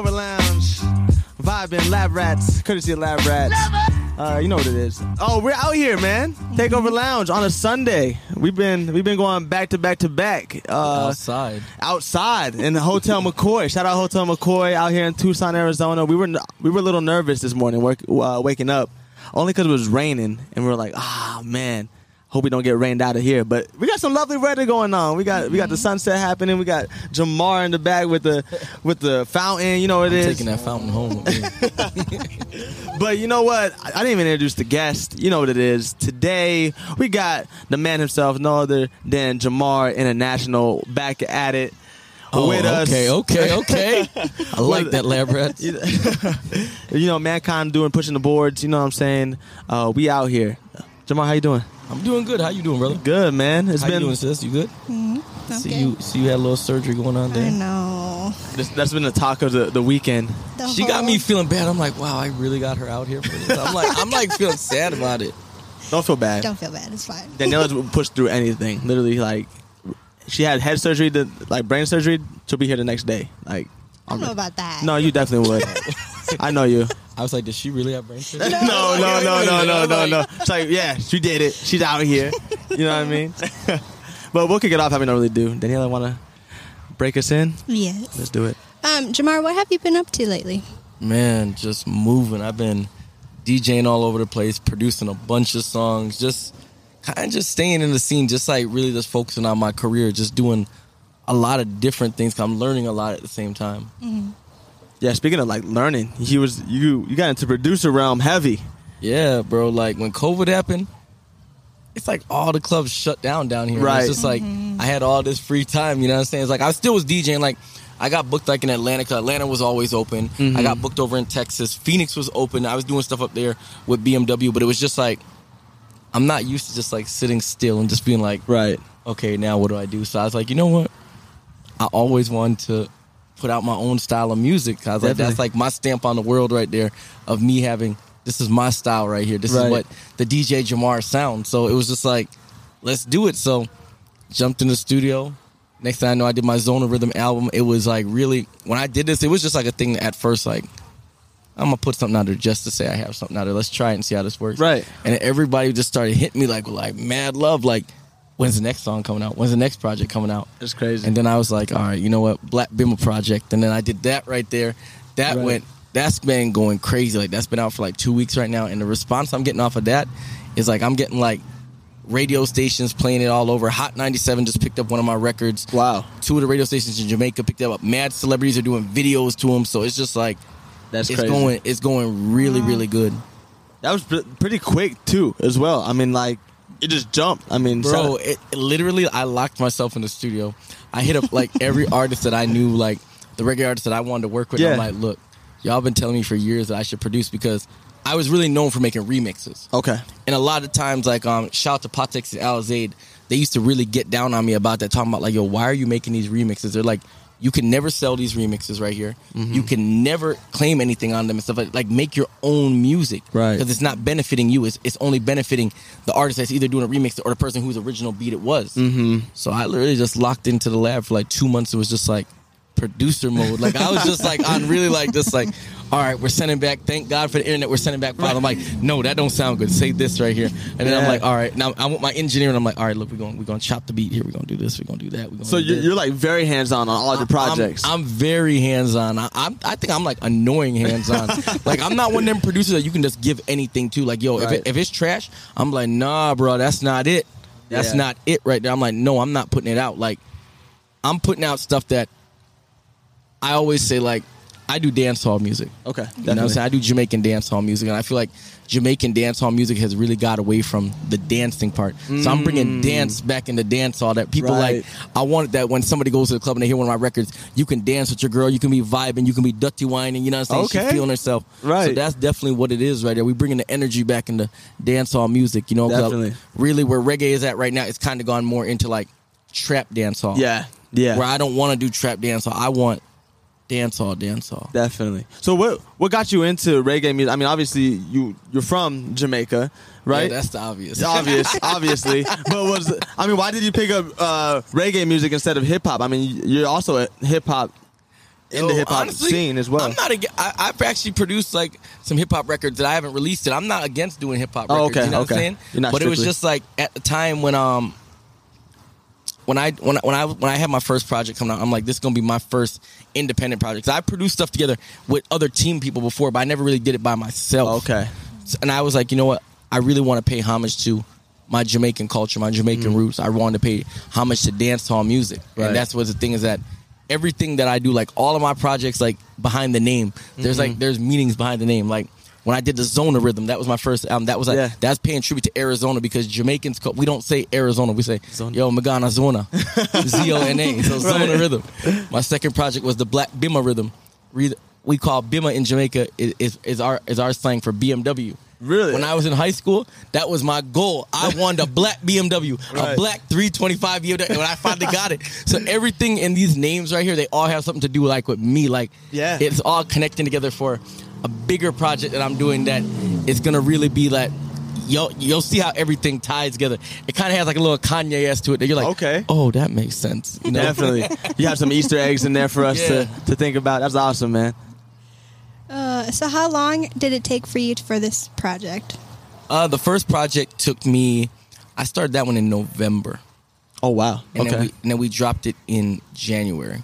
Takeover Lounge, vibing Lab Rats, courtesy of Lab Rats. Uh, you know what it is. Oh, we're out here, man. Takeover Lounge on a Sunday. We've been we've been going back to back to back. Uh, outside. outside in the Hotel McCoy. Shout out Hotel McCoy out here in Tucson, Arizona. We were we were a little nervous this morning, work, uh, waking up, only because it was raining, and we were like, ah man, hope we don't get rained out of here. But we got some lovely weather going on. We got we got the sunset happening. We got Jamar in the back with the with the fountain. You know what it is. Taking that fountain home. But you know what? I didn't even introduce the guest. You know what it is. Today we got the man himself, no other than Jamar International, back at it Oh, with us. okay, okay, okay. I like that, lab you know, mankind doing pushing the boards. You know what I'm saying? Uh, we out here. Jamal, how you doing? I'm doing good. How you doing, brother? Good, man. It's How been you doing, sis? You good? Mm-hmm. Okay. See you. See you had a little surgery going on I there. know. this, that's been the talk of the, the weekend. The She got me feeling bad. I'm like, wow, I really got her out here for this. I'm like, I'm like feeling sad about it. Don't feel bad. Don't feel bad. It's fine. Daniela's pushed through anything. Literally, like she had head surgery, to, like brain surgery. She'll be here the next day. Like, I don't know about that. no, you definitely would. I know you. I was like, does she really have brain surgery? No, no, no, no, no, no, no. It's like, yeah, she did it. She's out here. You know what I mean? but we'll kick it off. Having no really do. Daniela, want to break us in? Yes. Let's do it. Um, Jamar, what have you been up to lately? Man, just moving. I've been DJing all over the place, producing a bunch of songs, just kind of just staying in the scene, just like really just focusing on my career, just doing a lot of different things. I'm learning a lot at the same time. Yeah, speaking of like learning, he was you you got into producer realm heavy. Yeah, bro. Like when COVID happened, it's like all the clubs shut down down here. Right. It's just like mm-hmm. I had all this free time. You know what I'm saying? It's like I still was DJing. Like I got booked like in Atlanta. 'cause Atlanta was always open. Mm-hmm. I got booked over in Texas. Phoenix was open. I was doing stuff up there with BMW, but it was just like I'm not used to just like sitting still and just being like, Right. okay, now what do I do? So I was like, you know what? I always wanted to put out my own style of music. 'cause I was like, that's like my stamp on the world right there of me having this is my style right here. This Right. is what the DJ Jamar sound. So it was just like, let's do it. So jumped in the studio. Next thing I know, I did my Zona Rhythm album. It was like really when I did this, it was just like a thing at first, like I'm gonna put something out there just to say I have something out there. Let's try it and see how this works. Right. And everybody just started hitting me like like mad love, like when's the next song coming out? When's the next project coming out? It's crazy. And then I was like, all right, you know what? Black Bimmer Project. And then I did that right there. That Right. went, that's been going crazy. Like, that's been out for like two weeks right now. And the response I'm getting off of that is like, I'm getting like radio stations playing it all over. Hot 97 just picked up one of my records. wow, Two of the radio stations in Jamaica picked it up. Mad celebrities are doing videos to them. So it's just like, that's it's crazy. going, it's going really, really good. That was pre- pretty quick too, as well. I mean, like it just jumped. I mean, bro it, it literally i locked myself in the studio. I hit up like every artist that i knew like the reggae artists that i wanted to work with. Yeah. i'm like look y'all been telling me for years that i should produce because i was really known for making remixes. Okay, and a lot of times like um shout out to Potex and Alizade, they used to really get down on me about that talking about like yo why are you making these remixes? They're like you can never sell these remixes right here Mm-hmm. you can never claim anything on them and stuff like like make your own music Right. because it's not benefiting you it's, it's only benefiting the artist that's either doing a remix or the person whose original beat it was mm-hmm. so I literally just locked into the lab for like two months it was just like producer mode like I was just like on really like just like all right we're sending back thank God for the internet we're sending back files I'm like no that don't sound good say this right here and then I'm like all right now I want my engineer and I'm like all right look we're going we're going to chop the beat here we're going to do this we're going to do that we're going so do you're, you're like very hands on on all your projects. I'm, I'm very hands on. I, I'm, I think I'm like annoying hands on. like I'm not one of them producers that you can just give anything to. Like yo, if, it, if it's trash, I'm like nah, bro, that's not it. That's Yeah. not it right there. I'm like no, I'm not putting it out. Like I'm putting out stuff that I always say like I do dance hall music. okay, You know what I'm saying? I do Jamaican dance hall music, and I feel like Jamaican dance hall music has really got away from the dancing part. So I'm bringing dance back into dance hall that people Mm. Right. like. I want that when somebody goes to the club and they hear one of my records, you can dance with your girl, you can be vibing, you can be dutty whining, you know what I'm saying? Okay. She's feeling herself. Right. So that's definitely what it is right there. We bringing the energy back into dance hall music, you know? Definitely. Really, where reggae is at right now, it's kind of gone more into like trap dance hall. yeah, yeah, Where I don't want to do trap dance hall. I want dance hall, definitely. So what what got you into reggae music? I mean, obviously you you're from Jamaica, right? Yeah, that's the obvious. obvious, obviously. But was I mean, why did you pick up uh, reggae music instead of hip hop? I mean, you're also a hip hop in the hip hop scene as well. I'm not. ag- I, I've actually produced like some hip hop records that I haven't released. It. I'm not against doing hip hop Oh, records. okay, you know okay. what I'm saying? But it was just like at the time when um when I when I, when I when I had my first project coming out, I'm like, this is gonna be my first independent project. I produced stuff together with other team people before, but I never really did it by myself. okay. and I was like, you know what? I really want to pay homage to my Jamaican culture, my Jamaican mm. roots. I wanted to pay homage to dance hall music, Right. and that's what the thing is that everything that I do, like all of my projects, like behind the name, there's mm-hmm. like there's meanings behind the name. Like when I did the Zona Rhythm, that was my first album. That was like Yeah. that's paying tribute to Arizona because Jamaicans co- we don't say Arizona, we say Zona. Yo Magana Zona, Z O N A. So Zona Right. Rhythm. My second project was the Black Bima Rhythm. We call Bima in Jamaica is, is, is our is our slang for BMW. Really? When I was in high school, that was my goal. I wanted a black BMW, a Right. black black 325 BMW, and when I finally got it. So everything in these names right here, they all have something to do like with me. Like, Yeah. it's all connecting together for a bigger project that I'm doing that is gonna really be like. You'll, you'll see how everything ties together. It kind of has like a little Kanye s to it. That you're like, Okay. oh, that makes sense. You know? Definitely. You have some Easter eggs in there for us Yeah. to, to think about. That's awesome, man. Uh, so how long did it take for you for this project? Uh, the first project took me. I started that one in November, Oh wow. and okay. then we and then we dropped it in January.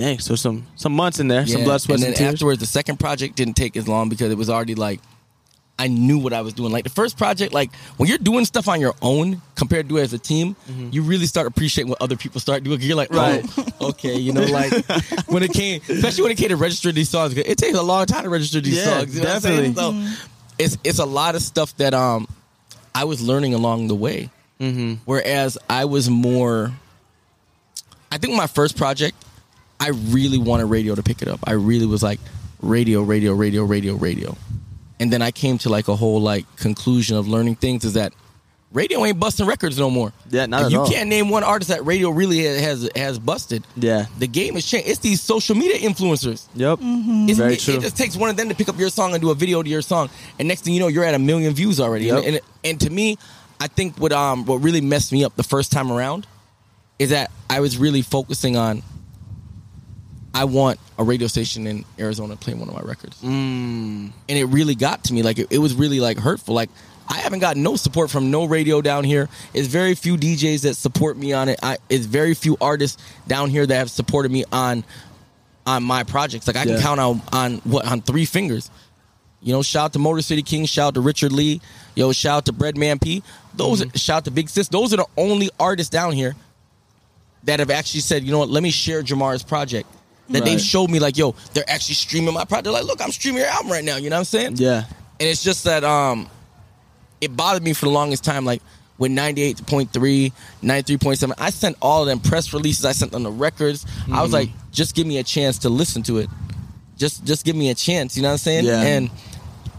Dang. So some some months in there, some blood, sweat, and and, then tears. afterwards, the second project didn't take as long because it was already like I knew what I was doing. Like the first project, like when you're doing stuff on your own compared to it as a team, you really start appreciating what other people start doing. You're like, Right. oh, okay, you know, like when it came, especially when it came to register these songs, it takes a long time to register these Yeah, songs. You know what I'm saying? definitely. So it's it's a lot of stuff that um I was learning along the way. Mm-hmm. Whereas I was more, I think my first project, I really wanted radio to pick it up. I really was like radio, radio, radio, radio, radio. And then I came to like a whole like conclusion of learning things is that radio ain't busting records no more. Yeah, not If at you all. can't name one artist that radio really has has busted. Yeah. The game has changed. It's these social media influencers. Yep. It's, Very it, true. It just takes one of them to pick up your song and do a video to your song, and next thing you know, you're at a million views already. Yep. And, and and to me, I think what um what really messed me up the first time around is that I was really focusing on. I want a radio station in Arizona playing one of my records, Mm. and it really got to me. Like it, it was really like hurtful. Like I haven't got no support from no radio down here. It's very few DJs that support me on it. I, it's very few artists down here that have supported me on on my projects. Like I can count on on what on three fingers. You know, shout out to Motor City King, shout out to Richard Lee, yo, shout out to Breadman P. Those shout out to Big Sis. Those are the only artists down here that have actually said, you know what, let me share Jamar's project. That they've showed me like, yo, they're actually streaming my product. They're like, look, I'm streaming your album right now. You know what I'm saying? Yeah. And it's just that um it bothered me for the longest time, like with 98.3, 93.7. I sent all of them press releases, I sent them the records. I was like, just give me a chance to listen to it. Just just give me a chance, you know what I'm saying? Yeah. And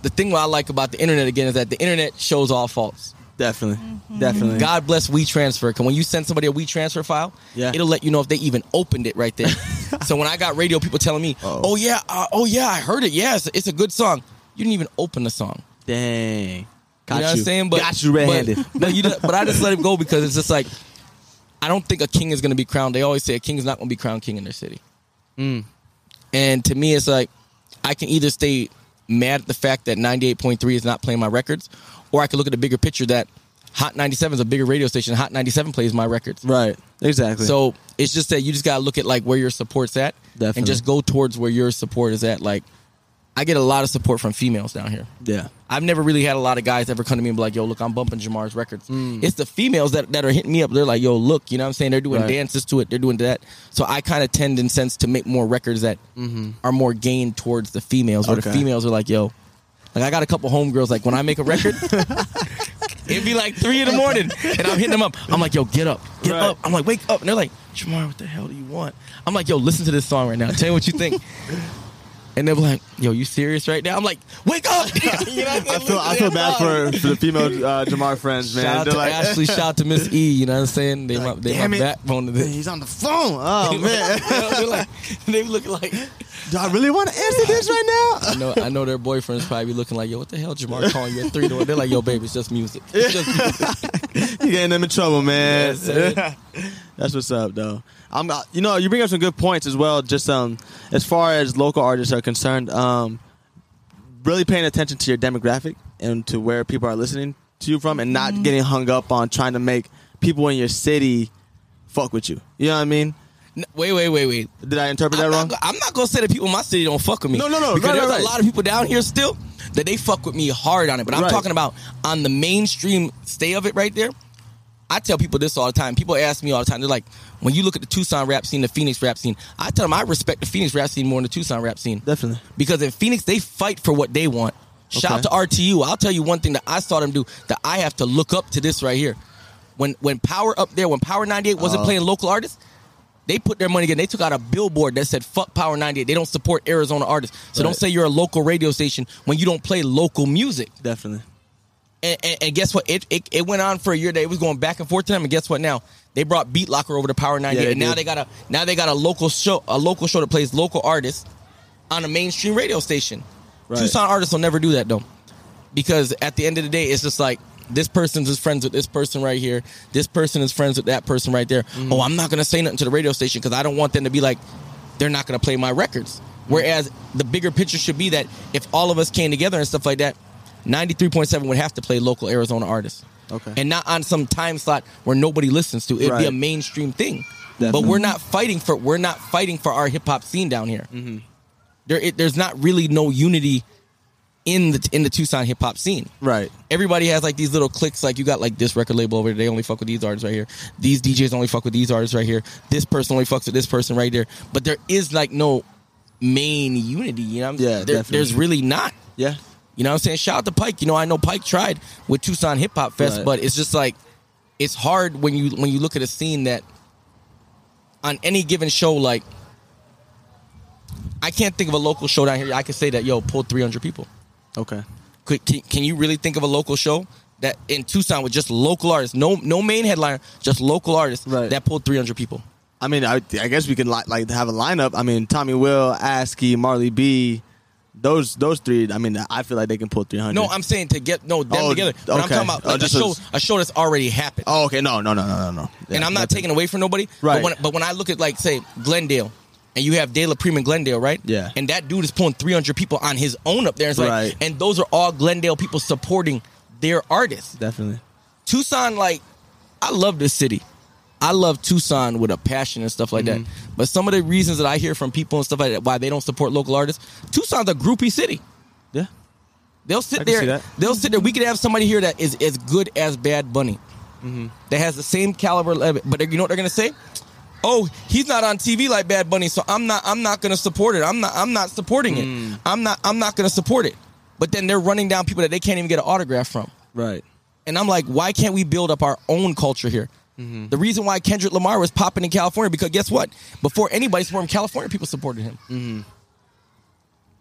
the thing what I like about the internet again is that the internet shows all faults. Definitely. Definitely. God bless WeTransfer. Because when you send somebody a WeTransfer file, Yeah. it'll let you know if they even opened it right there. so when I got radio people telling me, Uh-oh. "Oh yeah, uh, oh yeah, I heard it. Yeah, it's, it's a good song." You didn't even open the song. Dang. Got you know what I'm saying? But Got you red-handed. But, but, you just- but I just let it go because it's just like I don't think a king is going to be crowned. They always say a king is not going to be crowned king in their city. Mm. And to me, it's like I can either stay mad at the fact that 98.3 is not playing my records, or I could look at the bigger picture that Hot 97 is a bigger radio station. Hot 97 plays my records. Right. Exactly. So it's just that you just gotta look at like where your support's at, Definitely. and just go towards where your support is at. Like, I get a lot of support from females down here. yeah. I've never really had a lot of guys ever come to me and be like, "Yo, look, I'm bumping Jamar's records." Mm. It's the females that, that are hitting me up. They're like, "Yo, look, you know what I'm saying? They're doing Right. dances to it. They're doing that." So I kind of tend, in sense, to make more records that are more gained towards the females. Where the Mm-hmm. Females are like, "Yo." Like I got a couple homegirls. Like when I make a record, it'd be like three in the morning, and I'm hitting them up. I'm like, "Yo, get up, get Right. up." I'm like, "Wake up!" And they're like, "Jamar, what the hell do you want?" I'm like, "Yo, listen to this song right now. Tell me what you think." And they're like, "Yo, you serious right now?" I'm like, "Wake up!" You know I feel I feel bad for, for the female uh, Jamar friends, man. Shout out They're to like, Ashley, shout out to Miss E. You know what I'm saying? They my, like, they "Damn my backbone to this. He's on the phone. Oh man. They're like, they look like Do I really want to answer this right I now? know. I know their boyfriends probably be looking like, "Yo, what the hell, Jamar calling you at three door?" They're like, "Yo, baby, it's just music." It's just music. You're getting them in trouble, man. Yeah. That's what's up, though. I'm, uh, you know, you bring up some good points as well. Just um, as far as local artists are concerned, um, really paying attention to your demographic and to where people are listening to you from, and not Mm-hmm. getting hung up on trying to make people in your city fuck with you. You know what I mean? Wait, wait, wait, wait. Did I interpret that I'm wrong? Not, I'm not gonna say that people in my city don't fuck with me. No, no, no. Because Right, there's right. a lot of people down here still that they fuck with me hard on it. But I'm Right. talking about on the mainstream stay of it right there. I tell people this all the time. People ask me all the time. They're like, when you look at the Tucson rap scene, the Phoenix rap scene, I tell them I respect the Phoenix rap scene more than the Tucson rap scene. Definitely. Because in Phoenix, they fight for what they want. Shout out to RTU. I'll tell you one thing that I saw them do that I have to look up to this right here. When when Power up there, when Power 98 wasn't Uh. playing local artists, they put their money again. They took out a billboard that said "fuck Power 98." They don't support Arizona artists. So don't say you're a local radio station when you don't play local music. Definitely. And, and, and guess what? It, it it went on for a year. That it was going back and forth to them. And guess what? Now they brought Beat Locker over to Power 98. Yeah, and now did. they got a now they got a local show a local show that plays local artists on a mainstream radio station. Right. Tucson artists will never do that though, because at the end of the day, it's just like this person is friends with this person right here. This person is friends with that person right there. Mm-hmm. Oh, I'm not gonna say nothing to the radio station because I don't want them to be like they're not gonna play my records. Whereas the bigger picture should be that if all of us came together and stuff like that, 93.7 would have to play local Arizona artists. Okay. And not on some time slot where nobody listens to. It'd be a mainstream thing. Definitely. But we're not fighting for we're not fighting for our hip hop scene down here. Mm-hmm. There, it, there's not really no unity in the in the Tucson hip hop scene. Right. Everybody has like these little clicks. Like you got like this record label over there. They only fuck with these artists right here. These DJs only fuck with these artists right here. This person only fucks with this person right there. But there is like no main unity. You know, what I'm Yeah, There- definitely. there's really not. Yeah. You know what I'm saying? Shout out to Pike. You know, I know Pike tried with Tucson Hip Hop Fest, Right. but it's just like it's hard when you when you look at a scene that on any given show, like I can't think of a local show down here. I could say that yo pulled 300 people. Okay. Could, can, can you really think of a local show that in Tucson with just local artists, no no main headliner, just local artists Right. that pulled 300 people? I mean, I, I guess we can li- like have a lineup. I mean, Tommy Will, ASCII, Marley B, those those three. I mean, I feel like they can pull three hundred. No, I'm saying to get no them Oh, together. But I'm okay. talking about Oh, like, a just show as- a show that's already happened. Oh, okay. No, no, no, no, no, no. and Yeah, I'm not nothing. taking away from nobody. Right. But when, but when I look at like say Glendale, and you have De La Prima in Glendale, right? Yeah. And that dude is pulling 300 people on his own up there. It's like, Right. and those are all Glendale people supporting their artists. Definitely. Tucson, like, I love this city. I love Tucson with a passion and stuff like Mm-hmm. that. But some of the reasons that I hear from people and stuff like that why they don't support local artists, Tucson's a groupie city. Yeah. They'll sit I can see there. that. They'll sit there. We could have somebody here that is as good as Bad Bunny, Mm-hmm. that has the same caliber. But you know what they're gonna say? Oh, he's not on TV like Bad Bunny, so I'm not. I'm not gonna support it. I'm not. I'm not supporting it. Mm. I'm not. I'm not gonna support it. But then they're running down people that they can't even get an autograph from. Right. And I'm like, why can't we build up our own culture here? Mm-hmm. The reason why Kendrick Lamar was popping in California because guess what? Before anybody supported him, California people supported him. Mm-hmm.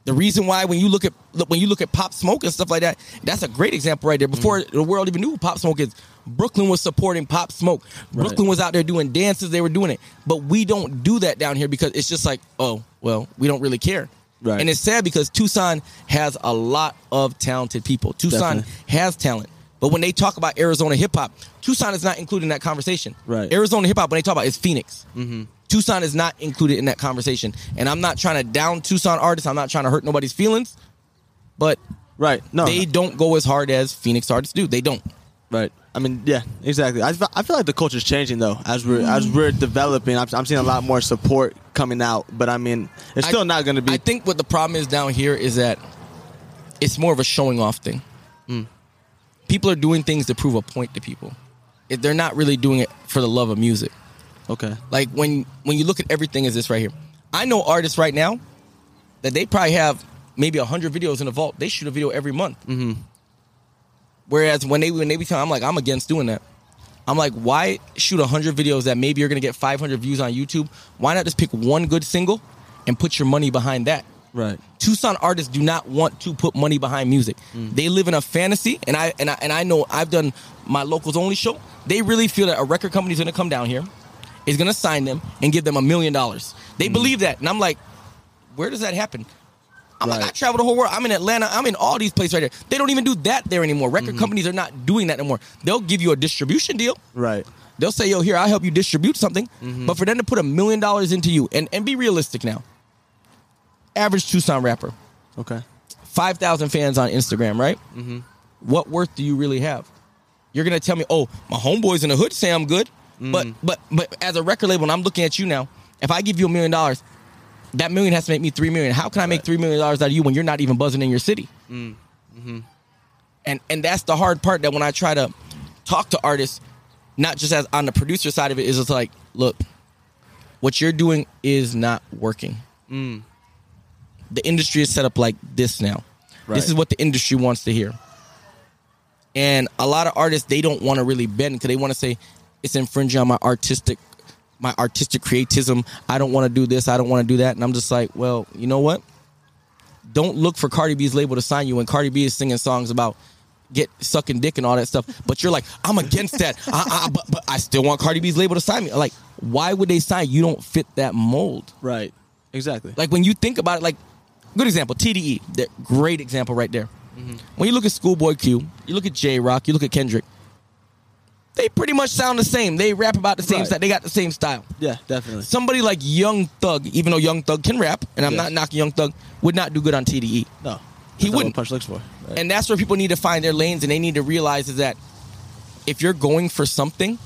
The reason why when you look at when you look at Pop Smoke and stuff like that, that's a great example right there. Before Mm-hmm. the world even knew Pop Smoke is, Brooklyn was supporting Pop Smoke. Brooklyn was out there doing dances, they were doing it. But we don't do that down here because it's just like, oh, well, we don't really care. Right. And it's sad because Tucson has a lot of talented people. Tucson Definitely. has talent. But when they talk about Arizona hip hop, Tucson is not included in that conversation. Right. Arizona hip hop, when they talk about, is Phoenix. Mm-hmm. Tucson is not included in that conversation. And I'm not trying to down Tucson artists. I'm not trying to hurt nobody's feelings. But Right. No. they don't go as hard as Phoenix artists do. They don't. Right. I mean, yeah, exactly. I, I feel like the culture's changing though as we're as Mm. we're developing. I'm, I'm seeing a lot more support coming out, but I mean, it's still I- not going to be. I think what the problem is down here is that it's more of a showing off thing. Hmm. People are doing things to prove a point to people. If They're not really doing it for the love of music. okay. Like when when you look at everything as this right here. I know artists right now that they probably have maybe hundred videos in the vault. They shoot a video every month. Mm-hmm. Whereas when they when they be telling, I'm like I'm against doing that. I'm like, why shoot hundred videos that maybe you're gonna get 500 views on YouTube? Why not just pick one good single and put your money behind that? Right. Tucson artists do not want to put money behind music. They live in a fantasy, and I and I and I know I've done my locals only show. They really feel that a record company is going to come down here, is going to sign them and give them a million dollars. They believe that, and I'm like, where does that happen? I'm like, I travel the whole world. I'm in Atlanta. I'm in all these places right there. They don't even do that there anymore. Mm-hmm. Record companies are not doing that anymore. They'll give you a distribution deal. Right. They'll say, yo, here, I'll help you distribute something. Mm-hmm. But for them to put a million dollars into you, and, and be realistic now. Average Tucson rapper, Okay. 5,000 fans on Instagram, right? Mm-hmm. What worth do you really have? You're gonna tell me, oh, my homeboys in the hood say I'm good, but mm. but but as a record label, when I'm looking at you now, if I give you a million dollars, that million has to make me three million. How can I make three million dollars out of you when you're not even buzzing in your city? Mm. Mm-hmm. And and that's the hard part that when I try to talk to artists, not just as on the producer side of it, is it's like, look, what you're doing is not working. Mm. The industry is set up like this now. Right. This is what the industry wants to hear. And a lot of artists they don't want to really bend because they want to say it's infringing on my artistic my artistic creatism. I don't want to do this. I don't want to do that. And I'm just like, well, you know what? Don't look for Cardi B's label to sign you when Cardi B is singing songs about get sucking dick and all that stuff. But you're like, I'm against that. I, I, but, but I still want Cardi B's label to sign me. Like, why would they sign? You don't fit that mold. Right. Exactly. Like when you think about it, like good example, TDE, that great example right there. Mm-hmm. When you look at Schoolboy Q, you look at Jay Rock, you look at Kendrick, they pretty much sound the same. They rap about the same Right. style. They got the same style. yeah, definitely. Somebody like Young Thug, even though Young Thug can rap, and I'm not knocking Young Thug, would not do good on TDE. No. He wouldn't. Punch looks for. Right. And that's where people need to find their lanes and they need to realize is that if you're going for something,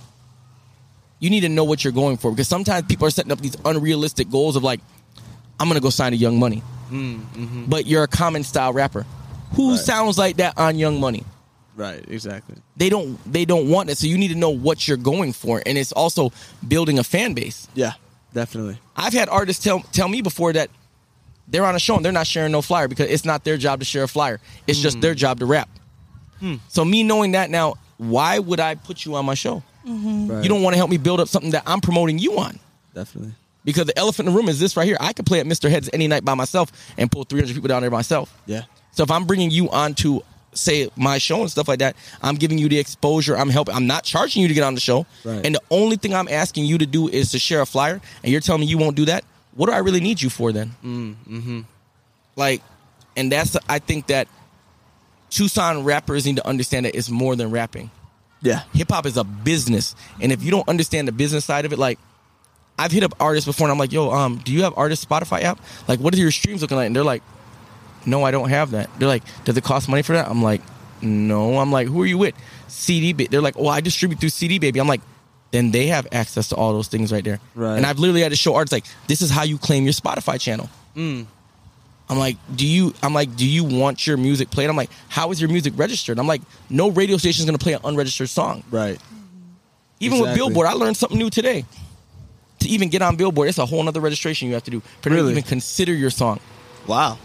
you need to know what you're going for. Because sometimes people are setting up these unrealistic goals of like, I'm gonna go sign a Young Money. Mm-hmm. Mm-hmm. But you're a common style rapper. Who Right. sounds like that on Young Money? right. Exactly. They don't they don't want it. So you need to know what you're going for. And it's also building a fan base. Yeah. Definitely. I've had artists tell tell me before that they're on a show and they're not sharing no flyer because it's not their job to share a flyer. It's just hmm. their job to rap. Hmm. So me knowing that now, why would I put you on my show? Mm-hmm. Right. You don't want to help me build up something that I'm promoting you on. Definitely. Because the elephant in the room is this right here. I could play at Mr. Heads any night by myself and pull 300 people down there myself. Yeah. So if I'm bringing you onto say my show and stuff like that, I'm giving you the exposure. I'm helping. I'm not charging you to get on the show. Right. And the only thing I'm asking you to do is to share a flyer, and you're telling me you won't do that. What do I really need you for then? Mm, mm-hmm. Like, and that's I think that Tucson rappers need to understand that it's more than rapping. Yeah. Hip hop is a business, and if you don't understand the business side of it, like. I've hit up artists before and I'm like, yo, um, do you have artist Spotify app? Like, what are your streams looking like? And they're like, no, I don't have that. They're like, does it cost money for that? I'm like, no. I'm like, who are you with? CD. Ba-" They're like, well, I distribute through CD Baby. I'm like, then they have access to all those things right there. Right. And I've literally had to show artists like, this is how you claim your Spotify channel. I'm like, do you? I'm like, do you want your music played? I'm like, how is your music registered? I'm like, no radio station is gonna play an unregistered song. Right. Even with Billboard, I learned something new today. To even get on Billboard, it's a whole other registration you have to do. For Really? even consider your song. Wow.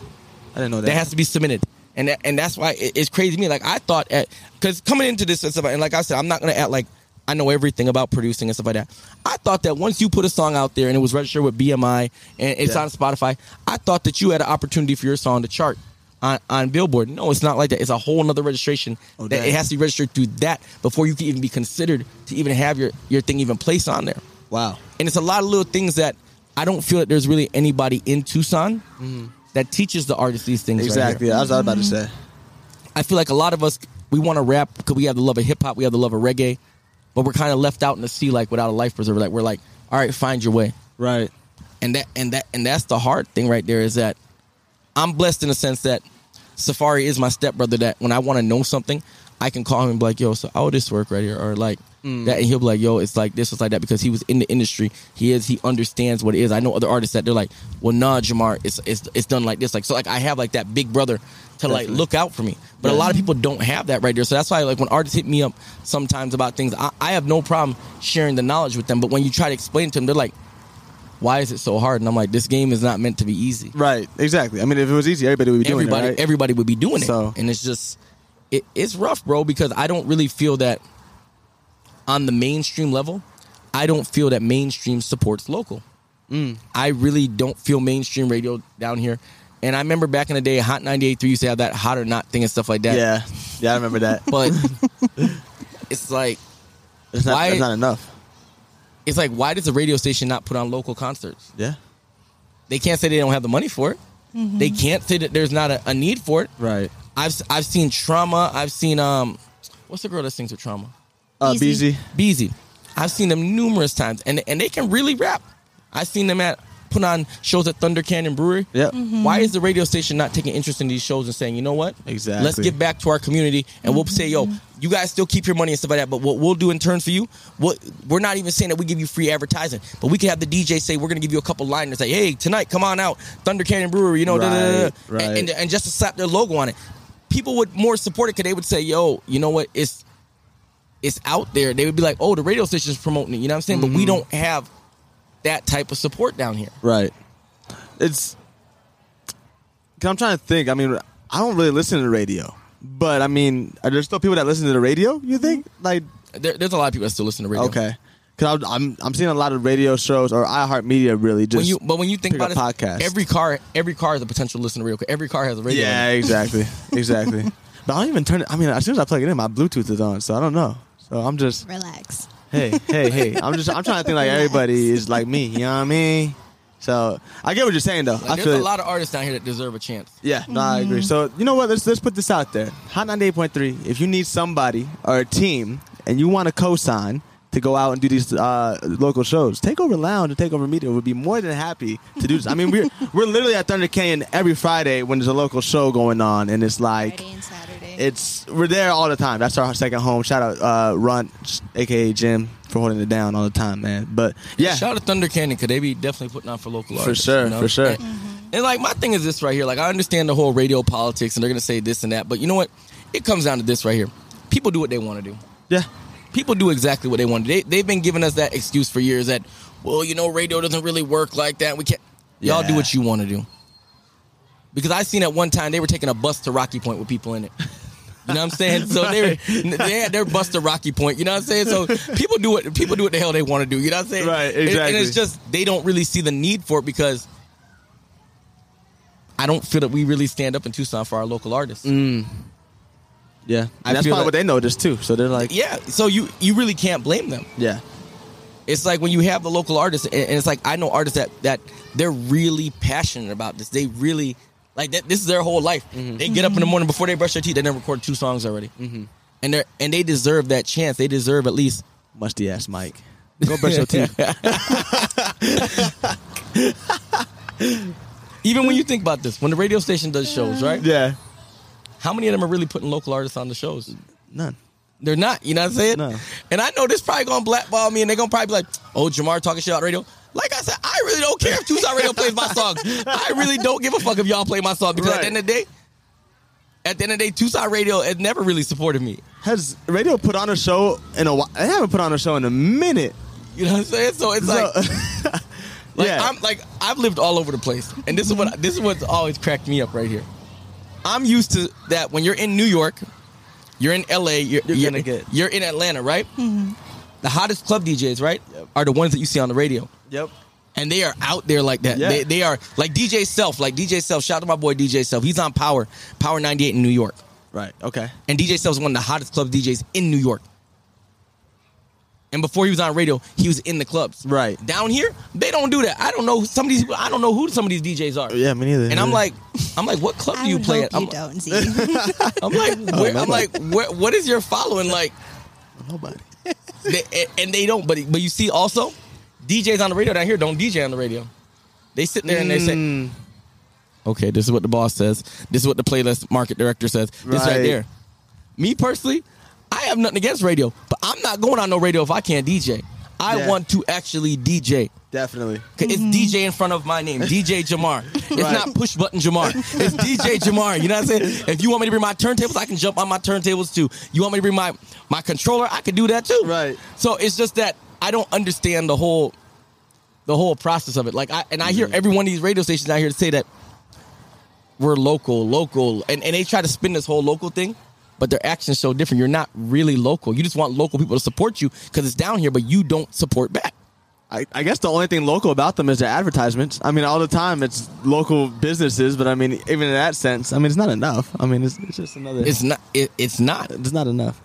I didn't know that. that has to be submitted. And that, and that's why it- it's crazy to me. Like I thought at because coming into this and stuff, and like I said, I'm not gonna act like I know everything about producing and stuff like that. I thought that once you put a song out there and it was registered with BMI and it's Yeah. on Spotify, I thought that you had an opportunity for your song to chart on, on Billboard. No, it's not like that. It's a whole nother registration Oh, that dang. it has to be registered through that before you can even be considered to even have your, your thing even placed on there. Wow. And it's a lot of little things that I don't feel that there's really anybody in Tucson mm-hmm. that teaches the artists these things. right here. Exactly. That's what I was about to mm-hmm. say. I feel like a lot of us we want to rap because we have the love of hip hop, we have the love of reggae, but we're kind of left out in the sea like without a life preserver. Like we're like, all right, find your way, Right. and that and that and that's the hard thing right there is that I'm blessed in the sense that Safari is my stepbrother. That when I want to know something, I can call him and be like, yo, so would this work right here, or like. That and he'll be like, "Yo, it's like this, it's like that," because he was in the industry. He is, he understands what it is. I know other artists that they're like, "Well, nah, Jamar, it's it's it's done like this." Like so, like I have like that big brother to like look out for me. But a lot of people don't have that right there. So that's why like when artists hit me up sometimes about things, I, I have no problem sharing the knowledge with them. But when you try to explain to them, they're like, "Why is it so hard?" And I'm like, "This game is not meant to be easy. Right. Exactly. I mean, if it was easy, everybody would be doing everybody it. Right? everybody would be doing it." So- and it's just it, it's rough, bro, because I don't really feel that on the mainstream level. I don't feel that mainstream supports local. Mm. I really don't feel mainstream radio down here. And I remember back in the day, Hot 98.3 used to have that hot or not thing and stuff like that. yeah. Yeah, I remember that. But it's like It's not, Why- it's not enough. it's like why does the radio station not put on local concerts? Yeah. They can't say they don't have the money for it. They can't say that there's not a, a need for it. Right. I've I've seen trauma. I've seen um, what's the girl that sings with trauma? Uh, Easy. BZ. Beezy. I've seen them numerous times, and and they can really rap. I've seen them at put on shows at Thunder Canyon Brewery. Yep. Why is the radio station not taking interest in these shows and saying, you know what? Exactly. Let's get back to our community, and we'll say, yo, you guys still keep your money and stuff like that. But what we'll do in turn for you, what we're not even saying that we give you free advertising, but we can have the DJ say we're going to give you a couple liners, like, hey, tonight, come on out, Thunder Canyon Brewery, you know, da, da, da, da. Right, right. And, and and just to slap their logo on it. People would more support it because they would say, yo, you know what? It's it's out there. They would be like, oh, the radio station's promoting it. You know what I'm saying? But Mm-hmm. we don't have that type of support down here. Right. It's. I'm trying to think. I mean, I don't really listen to the radio, but I mean, are there still people that listen to the radio? You think? Like, There, there's a lot of people that still listen to radio. okay. Cause I'm I'm seeing a lot of radio shows or iHeartMedia really just. When you, but when you think about up it, podcasts. every car, every car is a potential listener radio. 'cause Every car has a radio. in yeah, it. exactly, exactly. but I don't even turn it. I mean, as soon as I plug it in, my Bluetooth is on, so I don't know. So I'm just Relax. hey, hey, hey. I'm just I'm trying to think like everybody is like me. You know what I mean? So I get what you're saying though. Like, I there's feel a lot of artists down here that deserve a chance. Yeah, no, I agree. Mm-hmm. So you know what? Let's let's put this out there. Hot 98.3. If you need somebody or a team and you want to co-sign to go out and do these uh, local shows, Takeover Lounge and Takeover Media would be more than happy to do this. I mean, we're we're literally at Thunder Canyon every Friday when there's a local show going on, and it's like Friday and Saturday. it's we're there all the time. That's our second home. Shout out uh, Runt, aka Jim, for holding it down all the time, man. But yeah, Shout out to Thunder Canyon because they be definitely putting on for local artists. For artists. sure, you know? for sure. And, and, like my thing is this right here. Like I understand the whole radio politics, and they're gonna say this and that, but you know what? It comes down to this right here. People do what they want to do. yeah, people do exactly what they want. To. They they've been giving us that excuse for years that, well, you know, radio doesn't really work like that. We can't. Y'all do what you want to do. Because I seen at one time they were taking a bus to Rocky Point with people in it. You know what I'm saying? So they were, they had their bus to Rocky Point. You know what I'm saying? So people do what people do what the hell they want to do. You know what I'm saying? Right, And- And, it's just they don't really see the need for it because I don't feel that we really stand up in Tucson for our local artists. Mm. Yeah. I And that's feel probably that- what they noticed too. So they're like, Yeah. So you you really can't blame them. yeah. it's like when you have the local artists and and it's like i know artists that that they're really passionate about this they really like that this is their whole life mm-hmm. they get up in the mm-hmm. morning before they brush their teeth they done recorded two songs already mm-hmm. and they are and they deserve that chance they deserve at least musty ass Mike. Go brush your teeth. even when you think about this when the radio station does shows right yeah. How many of them are really putting local artists on the shows None. they're not you know what i'm saying No. and i know this probably gonna blackball me and they're gonna probably be like oh jamar talking shit on radio like I said, I really don't care if Tucson Radio plays my songs. I really don't give a fuck if y'all play my song because at the end of the day, at the end of the day, Tucson Radio has never really supported me. Has radio put on a show in a while? They haven't put on a show in a minute. You know what I'm saying? So it's So, like, like yeah. I'm like I've lived all over the place, and this is what this is what's always cracked me up right here. I'm used to that when you're in New York, you're in LA, you're, You're you're, gonna get- you're in Atlanta, right? The hottest club DJs, right, are the ones that you see on the radio. yep. and they are out there like that. Yeah. They, they are like DJ Self, like DJ Self. Shout out to my boy DJ Self. He's on Power, Power 98 in New York. Right. Okay. And DJ Self is one of the hottest club DJs in New York. And before he was on radio, he was in the clubs. Right. Down here, they don't do that. I don't know who some of these. I don't know who some of these DJs are. Yeah, me neither. And I'm like, I'm like, what club I do you would play hope at? you I'm, don't see. I'm like, where, I'm like, where, what is your following like? nobody. They, and they don't. But but you see, also, DJs on the radio down here don't DJ on the radio. They sit there and they say, Mm, okay, this is what the boss says. This is what the playlist market director says. This right Right. there. Me personally, I have nothing against radio, but I'm not going on no radio if I can't DJ. I Yeah. want to actually DJ. definitely. 'Cause It's mm-hmm. DJ in front of my name, DJ Jamar. It's Right. not push button Jamar. It's DJ Jamar. You know what I'm saying? If you want me to bring my turntables, I can jump on my turntables too. You want me to bring my my controller, I can do that too. Right. So it's just that I don't understand the whole the whole process of it. Like I and I hear mm-hmm. every one of these radio stations out here to say that we're local, local, and, and they try to spin this whole local thing, but their actions so different. You're not really local. You just want local people to support you because it's down here, but you don't support back. I, I guess the only thing local about them is the advertisements. I mean, all the time it's local businesses, but I mean, even in that sense, I mean, it's not enough. I mean, it's, it's just another. It's not. It, it's not. it's not enough.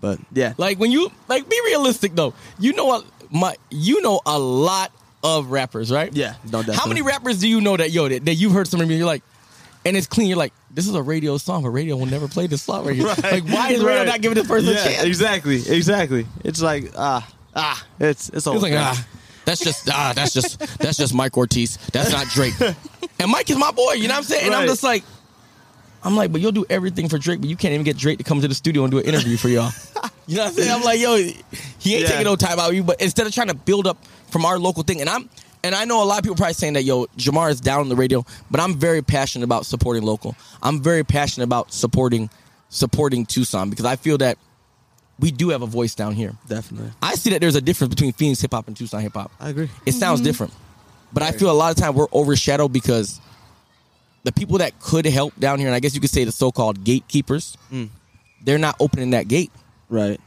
But yeah, Like when you like be realistic though. You know a my you know a lot of rappers, right? Yeah, no, How many rappers do you know that yo that, that you've heard somebody you're like, and it's clean. You're like, this is a radio song, but radio will never play this song right here. Right, Like, why is radio right. not giving this person yeah, a chance? Exactly, exactly. It's like ah ah. It's it's over. like, ah, that's just ah, that's just that's just Mike Ortiz. That's not Drake. and Mike is my boy. You know what I'm saying? And I'm just like, I'm like, but you'll do everything for Drake, but you can't even get Drake to come to the studio and do an interview for y'all. you know what I'm saying? I'm like, yo, he ain't Yeah. taking no time out of you. But instead of trying to build up from our local thing, and I'm and I know a lot of people probably saying that, yo, Jamar is down on the radio, but I'm very passionate about supporting local. I'm very passionate about supporting supporting Tucson because I feel that we do have a voice down here. Definitely, I see that there's a difference between Phoenix hip hop and Tucson hip hop. I agree. It sounds mm-hmm. different, but I feel a lot of time we're overshadowed because the people that could help down here, and I guess you could say the so-called gatekeepers, mm. they're not opening that gate. Right.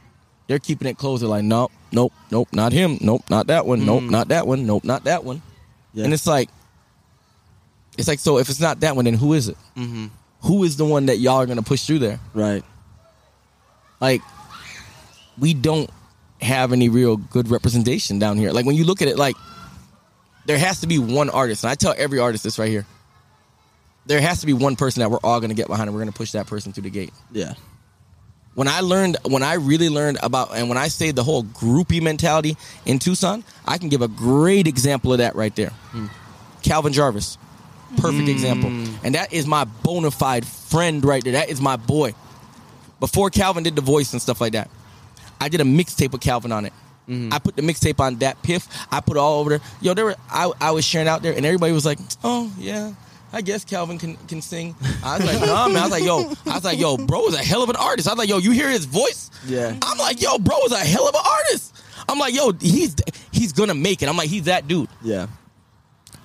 They're keeping it closed. They're like, nope, nope, nope, not him. Nope, not that one. Nope, not that one. Nope, not that one. Yeah. And it's like, it's like, so if it's not that one, then who is it? Mm-hmm. Who is the one that y'all are gonna push through there? right. like we don't have any real good representation down here. Like when you look at it, like there has to be one artist, and I tell every artist this right here. There has to be one person that we're all going to get behind, and we're going to push that person through the gate. Yeah. When I learned, when I really learned about, and when I say the whole groupie mentality in Tucson, I can give a great example of that right there. Hmm. Calvin Jarvis, perfect hmm. example, and that is my bona fide friend right there. That is my boy. Before Calvin did the voice and stuff like that, I did a mixtape with Calvin on it. Hmm. I put the mixtape on that piff. I put it all over there. Yo, there were I, I was sharing out there, and everybody was like, "Oh yeah, I guess Calvin can can sing." I was like, "No, man." I was like, "Yo," I was like, "Yo, bro is a hell of an artist." I was like, "Yo, you hear his voice?" Yeah. I'm like, "Yo, bro is a hell of an artist." I'm like, "Yo, he's he's gonna make it." I'm like, "He's that dude." Yeah.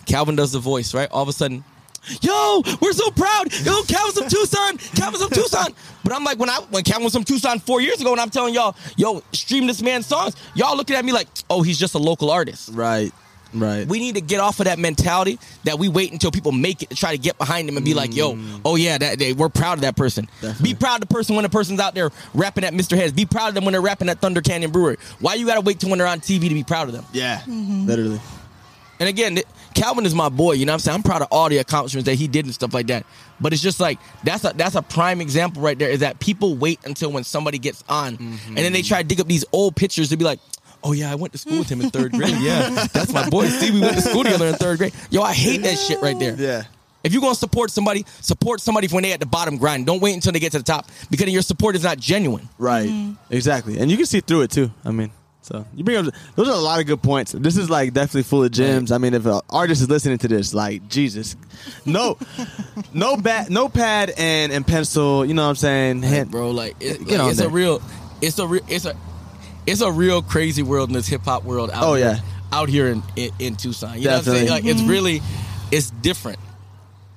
Calvin does the voice, right? All of a sudden, yo, we're so proud. Yo, Calvin's from Tucson. Calvin's from Tucson. But I'm like, when I when Calvin was from Tucson four years ago, and I'm telling y'all, yo, stream this man's songs, y'all looking at me like, oh, he's just a local artist. Right. Right. We need to get off of that mentality that we wait until people make it to try to get behind them and be like, yo, mm. oh yeah, that they, we're proud of that person. Definitely. Be proud of the person when the person's out there rapping at Mr. Heads. Be proud of them when they're rapping at Thunder Canyon Brewery. Why you gotta wait till when they're on TV to be proud of them? yeah. Mm-hmm. Literally. And again, Calvin is my boy. You know what I'm saying? I'm proud of all the accomplishments that he did and stuff like that. But it's just like that's a that's a prime example right there. Is that people wait until when somebody gets on, mm-hmm. and then they try to dig up these old pictures to be like, "Oh yeah, I went to school with him in third grade. Yeah, that's my boy. See, we went to school together in third grade. Yo, I hate that shit right there. Yeah. If you're gonna support somebody, support somebody when they at the bottom grind. Don't wait until they get to the top because then your support is not genuine. Right. Mm-hmm. Exactly. And you can see through it too. I mean, so you bring up those are a lot of good points. This is like definitely full of gems. I mean, if an artist is listening to this, like Jesus, no, no bat, no pad and and pencil. You know what I'm saying? Hand- bro. Like, it, Get like, on it's a real, it's a real, it's a, it's a real crazy world in this hip hop world. Out Oh, here, yeah. out here in, in in Tucson. You know what I'm saying? Like, it's really, it's different.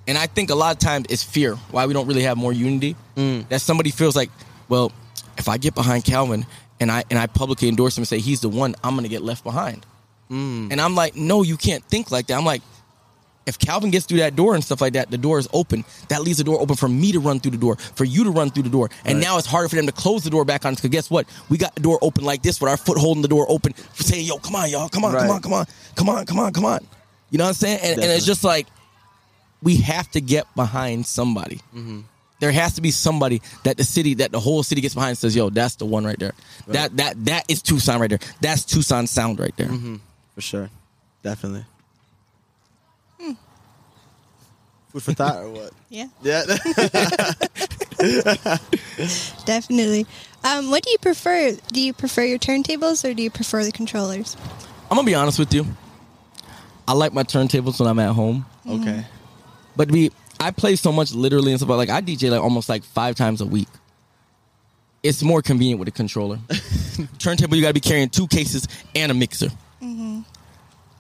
And I think a lot of times it's fear why we don't really have more unity. Mm. That somebody feels like, well, if I get behind Calvin and I and I publicly endorse him and say he's the one, I'm gonna get left behind. Mm. And I'm like, no, you can't think like that. I'm like, if Calvin gets through that door and stuff like that, the door is open. That leaves the door open for me to run through the door, for you to run through the door. And Right. now it's harder for them to close the door back on us. Because guess what? We got the door open like this with our foot holding the door open, saying, yo, come on, y'all. Come on, come on, come on, come on, come on, come on. You know what I'm saying? And, and it's just like, we have to get behind somebody. Mm-hmm. There has to be somebody that the city, that the whole city gets behind and says, yo, that's the one right there. That that that is Tucson right there. That's Tucson sound right there. Mm-hmm. for sure, definitely. Food for thought or what? Yeah, Yeah. definitely. Um, what do you prefer? Do you prefer your turntables or do you prefer the controllers? I'm gonna be honest with you. I like my turntables when I'm at home, okay. but to be I play so much literally and stuff like I DJ like almost like five times a week. It's more convenient with a controller. Turntable, you gotta be carrying two cases and a mixer.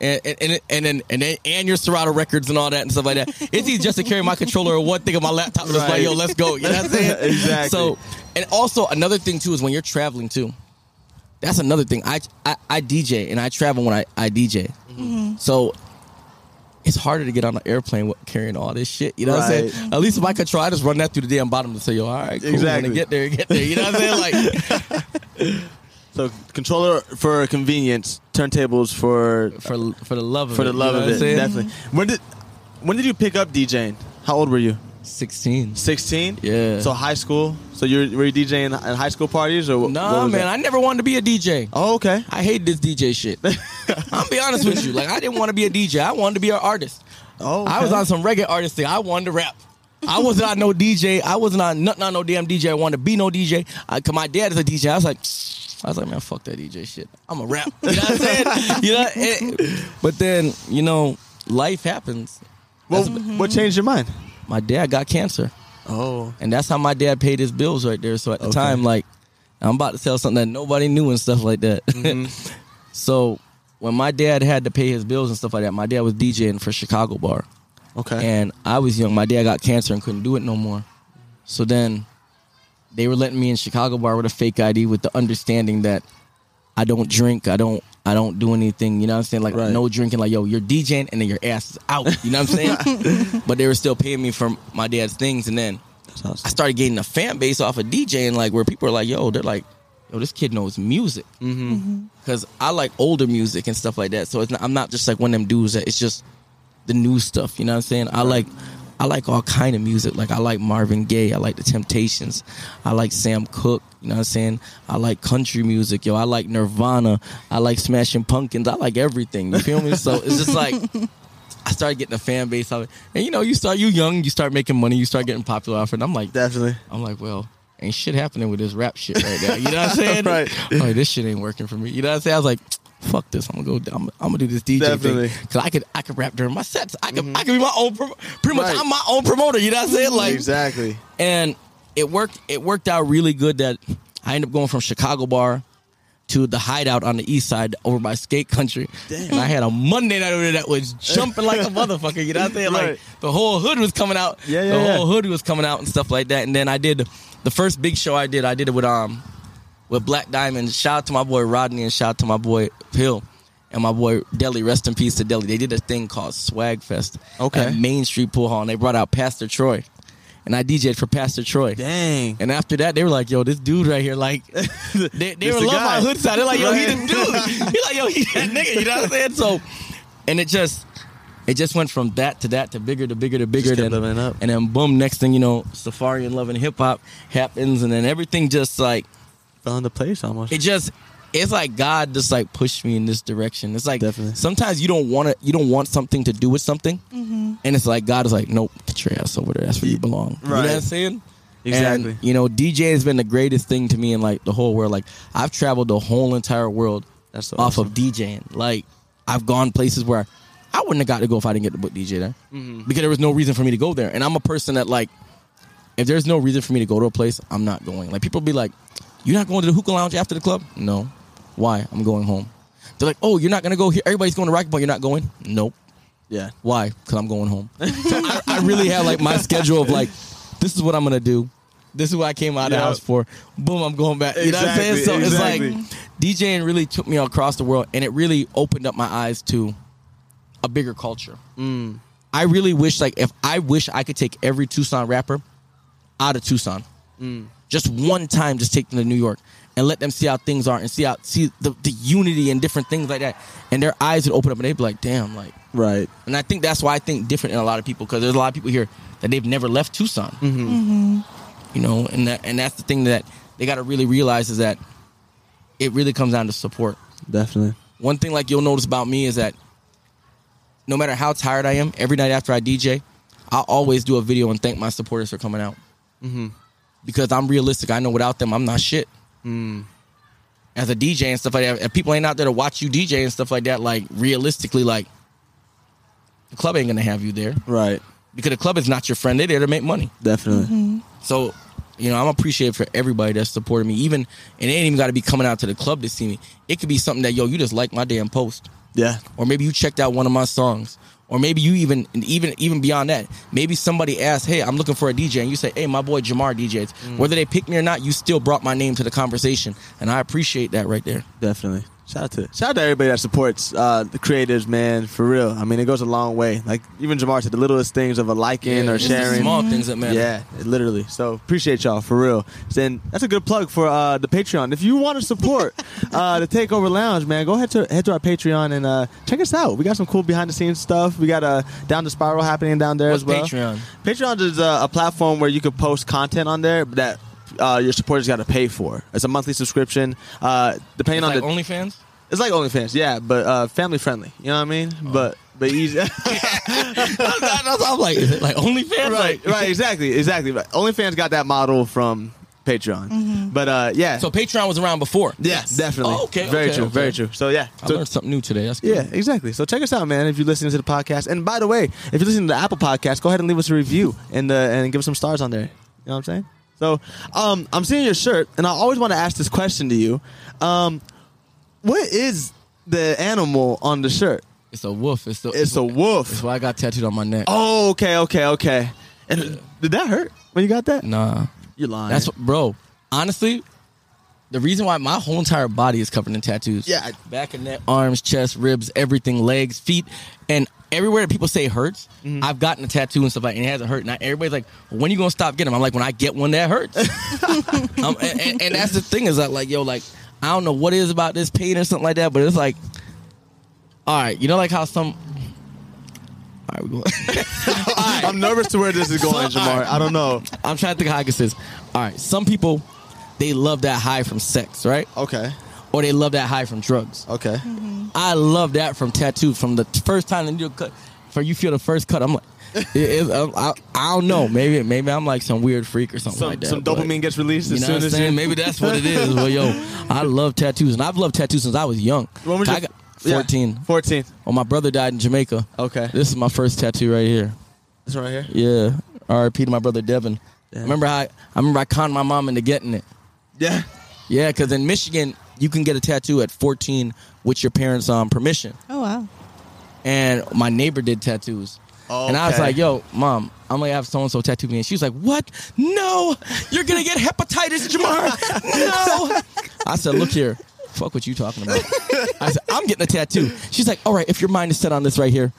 And, and, and, and then and then and your Serato records and all that and stuff like that. It's easy just to carry my controller or one thing on my laptop and just like, yo, let's go. You know what I'm saying? Exactly. So and also another thing too is when you're traveling too. That's another thing. I I, I DJ and I travel when I, I DJ. Mm-hmm. So it's harder to get on an airplane with carrying all this shit. You know what I'm saying? At least if I could try, I just run that through the damn bottom to say, yo, all right, cool. Exactly. When I get there, get there. You know what I'm saying? Like, So controller for convenience, turntables for for for the love of it. for it. the love you know of it. Definitely. When did when did you pick up DJing? How old were you? Sixteen. Sixteen. Yeah. So high school. So you were, you DJing at high school parties or what, Nah, man, that? I never wanted to be a DJ. oh, okay. I hate this DJ shit. I'm be honest with you. Like I didn't want to be a DJ. I wanted to be an artist. Oh, I was on some reggae artist thing. I wanted to rap. I wasn't on no DJ. I wasn't on nothing on no damn DJ. I wanted to be no DJ. I, Cause my dad is a DJ. I was like, I was like, man, fuck that DJ shit. I'm a rap. You know what I'm saying? you know. it- but then you know, life happens. Well, what changed your mind? My dad got cancer, Oh, and that's how my dad paid his bills right there. So at the Okay. time, like, I'm about to tell something that nobody knew and stuff like that. Mm-hmm. so when my dad had to pay his bills and stuff like that, my dad was DJing for Chicago Bar. okay. And I was young. My dad got cancer and couldn't do it no more. So then they were letting me in Chicago bar with a fake ID with the understanding that I don't drink, I don't I don't do anything, you know what I'm saying? Like Right. no drinking, like yo, you're DJing and then your ass is out. You know what I'm saying? but they were still paying me for my dad's things and then awesome. I started getting a fan base off of DJing, like where people are like, yo, they're like, yo, this kid knows music. Mm-hmm. Because I like older music and stuff like that. So it's not, I'm not just like one of them dudes that it's just the new stuff. You know what I'm saying? I like I like all kind of music. Like I like Marvin Gaye. I like the Temptations. I like Sam Cooke. You know what I'm saying? I like country music, yo. I like Nirvana. I like Smashing Pumpkins. I like everything. You feel me? So it's just like I started getting a fan base of it. And you know, you start you young, you start making money, you start getting popular off it. And I'm like, Definitely. I'm like, well, ain't shit happening with this rap shit right now. You know what I'm saying? Right. Like, this shit ain't working for me. You know what I'm saying? I was like, fuck this. I'm gonna go. I'm, I'm gonna do this DJ Definitely. thing because I could. I could rap during my sets. I could. I could be my own. Pro- pretty much, Right. I'm my own promoter. You know what I'm saying? Like, exactly. and it worked. It worked out really good. That I ended up going from Chicago bar to the hideout on the east side over by skate country. Damn. And I had a Monday night over there that was jumping like a motherfucker. You know what I'm saying? Right. Like the whole hood was coming out. Yeah, yeah, The yeah. whole hood was coming out and stuff like that. And then I did the first big show I did. I did it with um with Black Diamond. Shout out to my boy Rodney and shout out to my boy Hill. And my boy Deli, rest in peace to Deli. They did a thing called Swag Fest Okay. at Main Street Pool Hall, and they brought out Pastor Troy, and I DJ'd for Pastor Troy. Dang. And after that, they were like, "Yo, this dude right here, like, they, they were the love guy. my hood side. They're like, yo, he Right. the dude. He like, yo, he that nigga. You know what I'm saying? So, and it just, it just went from that to that to bigger to bigger to bigger. Just Then, up. and then boom, next thing you know, Safari and Love and Hip Hop happens, and then everything just like Fell into place almost. it just. It's like God just like pushed me in this direction. It's like Definitely. sometimes you don't want to, you don't want something to do with something, and it's like God is like, nope, get your ass over there. That's where you belong. You know what Right. I'm saying? Exactly. And, you know, DJ has been the greatest thing to me in like the whole world. Like I've traveled the whole entire world That's so off awesome. of DJing. Like I've gone places where I wouldn't have got to go if I didn't get to book DJ there Mm-hmm. because there was no reason for me to go there. And I'm a person that like, if there's no reason for me to go to a place, I'm not going. Like people be like, "You're not going to the hookah lounge after the club?" No. Why? I'm going home. They're like, "Oh, you're not gonna go here. Everybody's going to Rocky Point. You're not going." Nope. yeah. Why? Because I'm going home. so I, I really have like my schedule of like, this is what I'm gonna do. This is what I came out of the house for. Boom, I'm going back. You know what I'm saying? So Exactly, it's like DJing really took me across the world, and it really opened up my eyes to a bigger culture. Mm. I really wish, like, if I wish I could take every Tucson rapper out of Tucson, Mm. Just one time, just take them to New York and let them see how things are and see how see the, the unity and different things like that, and their eyes would open up and they'd be like, damn, like. Right. And I think that's why I think different in a lot of people because there's a lot of people here that they've never left Tucson. Mm-hmm. Mm-hmm. You know, and that and that's the thing that they got to really realize is that it really comes down to support. Definitely. One thing like you'll notice about me is that no matter how tired I am, every night after I DJ, I'll always do a video and thank my supporters for coming out. Mm-hmm. Because I'm realistic. I know without them, I'm not shit. Hmm. As a DJ and stuff like that, if people ain't out there to watch you DJ and stuff like that, like realistically, like the club ain't gonna have you there Right. because the club is not your friend. They're there to make money. Definitely. Mm-hmm. So, you know, I'm appreciative for everybody that supported me. Even and it ain't even got to be coming out to the club to see me. It could be something that yo, you just like my damn post, Yeah. or maybe you checked out one of my songs, or maybe you even even even beyond that, maybe somebody asked, "Hey, I'm looking for a DJ," and you say, "Hey, my boy Jamar DJs." Mm. Whether they pick me or not, you still brought my name to the conversation, and I appreciate that right there. Definitely. Shout out to shout out to everybody that supports uh, the creatives, man. For real, I mean, it goes a long way. Like even Jamar said, the littlest things of a liking Yeah, or sharing, small things that matter. Yeah, literally. So appreciate y'all for real. Then that's a good plug for uh, the Patreon. If you want to support uh, the Takeover Lounge, man, go ahead to head to our Patreon and uh, check us out. We got some cool behind the scenes stuff. We got a down the spiral happening down there What's as well. Patreon? Patreon is a, a platform where you can post content on there that uh, your supporters got to pay for. It's a monthly subscription. Uh, depending It's on like the OnlyFans. it's like OnlyFans, yeah, but uh, family friendly. You know what I mean? Oh. But but easy. I'm like, is it like OnlyFans? right, Like- right, exactly, exactly. But OnlyFans got that model from Patreon. But uh, yeah, So Patreon was around before. yeah, definitely. Oh, okay. very okay, true, okay. very true. So yeah, I learned something new today. That's good. yeah, exactly. So check us out, man. If you're listening to the podcast, and by the way, if you're listening to the Apple Podcast, go ahead and leave us a review and uh, and give us some stars on there. You know what I'm saying? So um, I'm seeing your shirt, and I always want to ask this question to you. Um, what is the animal on the shirt? It's a wolf. It's, the, It's a That's wolf. why I got tattooed on my neck. Oh, okay, okay, okay. And did that hurt when you got that? Nah. You're lying. That's what, bro. Honestly, the reason why my whole entire body is covered in tattoos. Yeah, Back and neck, arms, chest, ribs, everything, legs, feet, and everywhere that people say it hurts, Mm-hmm. I've gotten a tattoo and stuff like, and it hasn't hurt. Now everybody's like, "When are you gonna stop getting them?" I'm like, "When I get one that hurts." um, and, and, and that's the thing is that like, yo, like I don't know what it is about this pain or something like that, but it's like, all right, you know, like how some. All right, we go. I'm nervous to where this is going, Jamar. I don't know. I'm trying to think how I can say this. All right, some people they love that high from sex, right? Okay, Or they love that high from drugs. okay. Mm-hmm. I love that from tattoo. From the first time the needle cut, for you feel the first cut, I'm like, it, it, I, I don't know. Maybe maybe I'm like some weird freak or something Some, like that. some but- dopamine gets released You as know soon what I'm as saying? you. Maybe that's what it is. Well, yo, I love tattoos, and I've loved tattoos since I was young. When was I your- got yeah, 14. 14. Well, my brother died in Jamaica. Okay. This is my first tattoo right here. This right here. Yeah. R.I.P. to my brother Devin. Damn. Remember how I, I remember I conned my mom into getting it. Yeah. Yeah, because in Michigan you can get a tattoo at 14 with your parents' um, permission. Oh wow. And my neighbor did tattoos. And I was like, yo, mom, I'm gonna have so and so tattoo me. And she was like, what? No, you're gonna get hepatitis, Jamar. No. I said, look here. Fuck what you talking about. I said, I'm getting a tattoo. She's like, all right, if your mind is set on this right here,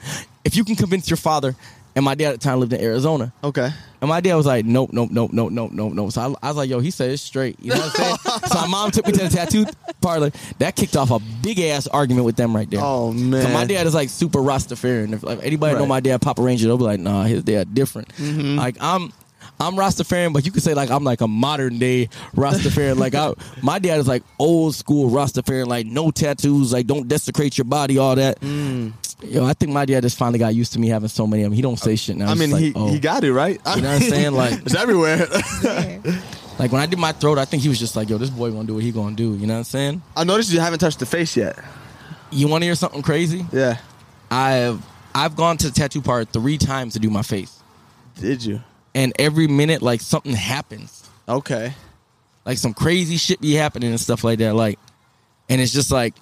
if you can convince your father, and my dad at the time lived in Arizona. Okay. And my dad was like, nope, nope, nope, nope, nope, nope, nope. So I, I was like, yo, he said it's straight. You know what I'm saying? so my mom took me to the tattoo parlor. That kicked off a big ass argument with them right there. Oh man. So my dad is like super Rastafarian. If like, anybody know my dad, Papa Ranger, they'll be like, nah, his dad different. Mm-hmm. Like I'm, I'm Rastafarian, but you could say like I'm like a modern day Rastafarian. like I, my dad is like old school Rastafarian, like no tattoos, like don't desecrate your body, all that. Mm. Yo, I think my dad just finally got used to me having so many of them. He don't say shit now. I mean, like, he, oh. he got it right. You know what I'm saying? Like- it's everywhere. Like when I did my throat, I think he was just like, "Yo, this boy gonna do what he gonna do." You know what I'm saying? I noticed you haven't touched the face yet. You want to hear something crazy? Yeah. I've I've gone to the tattoo part three times to do my face, Did you? and every minute like something happens, Okay. like some crazy shit be happening and stuff like that. Like, and it's just like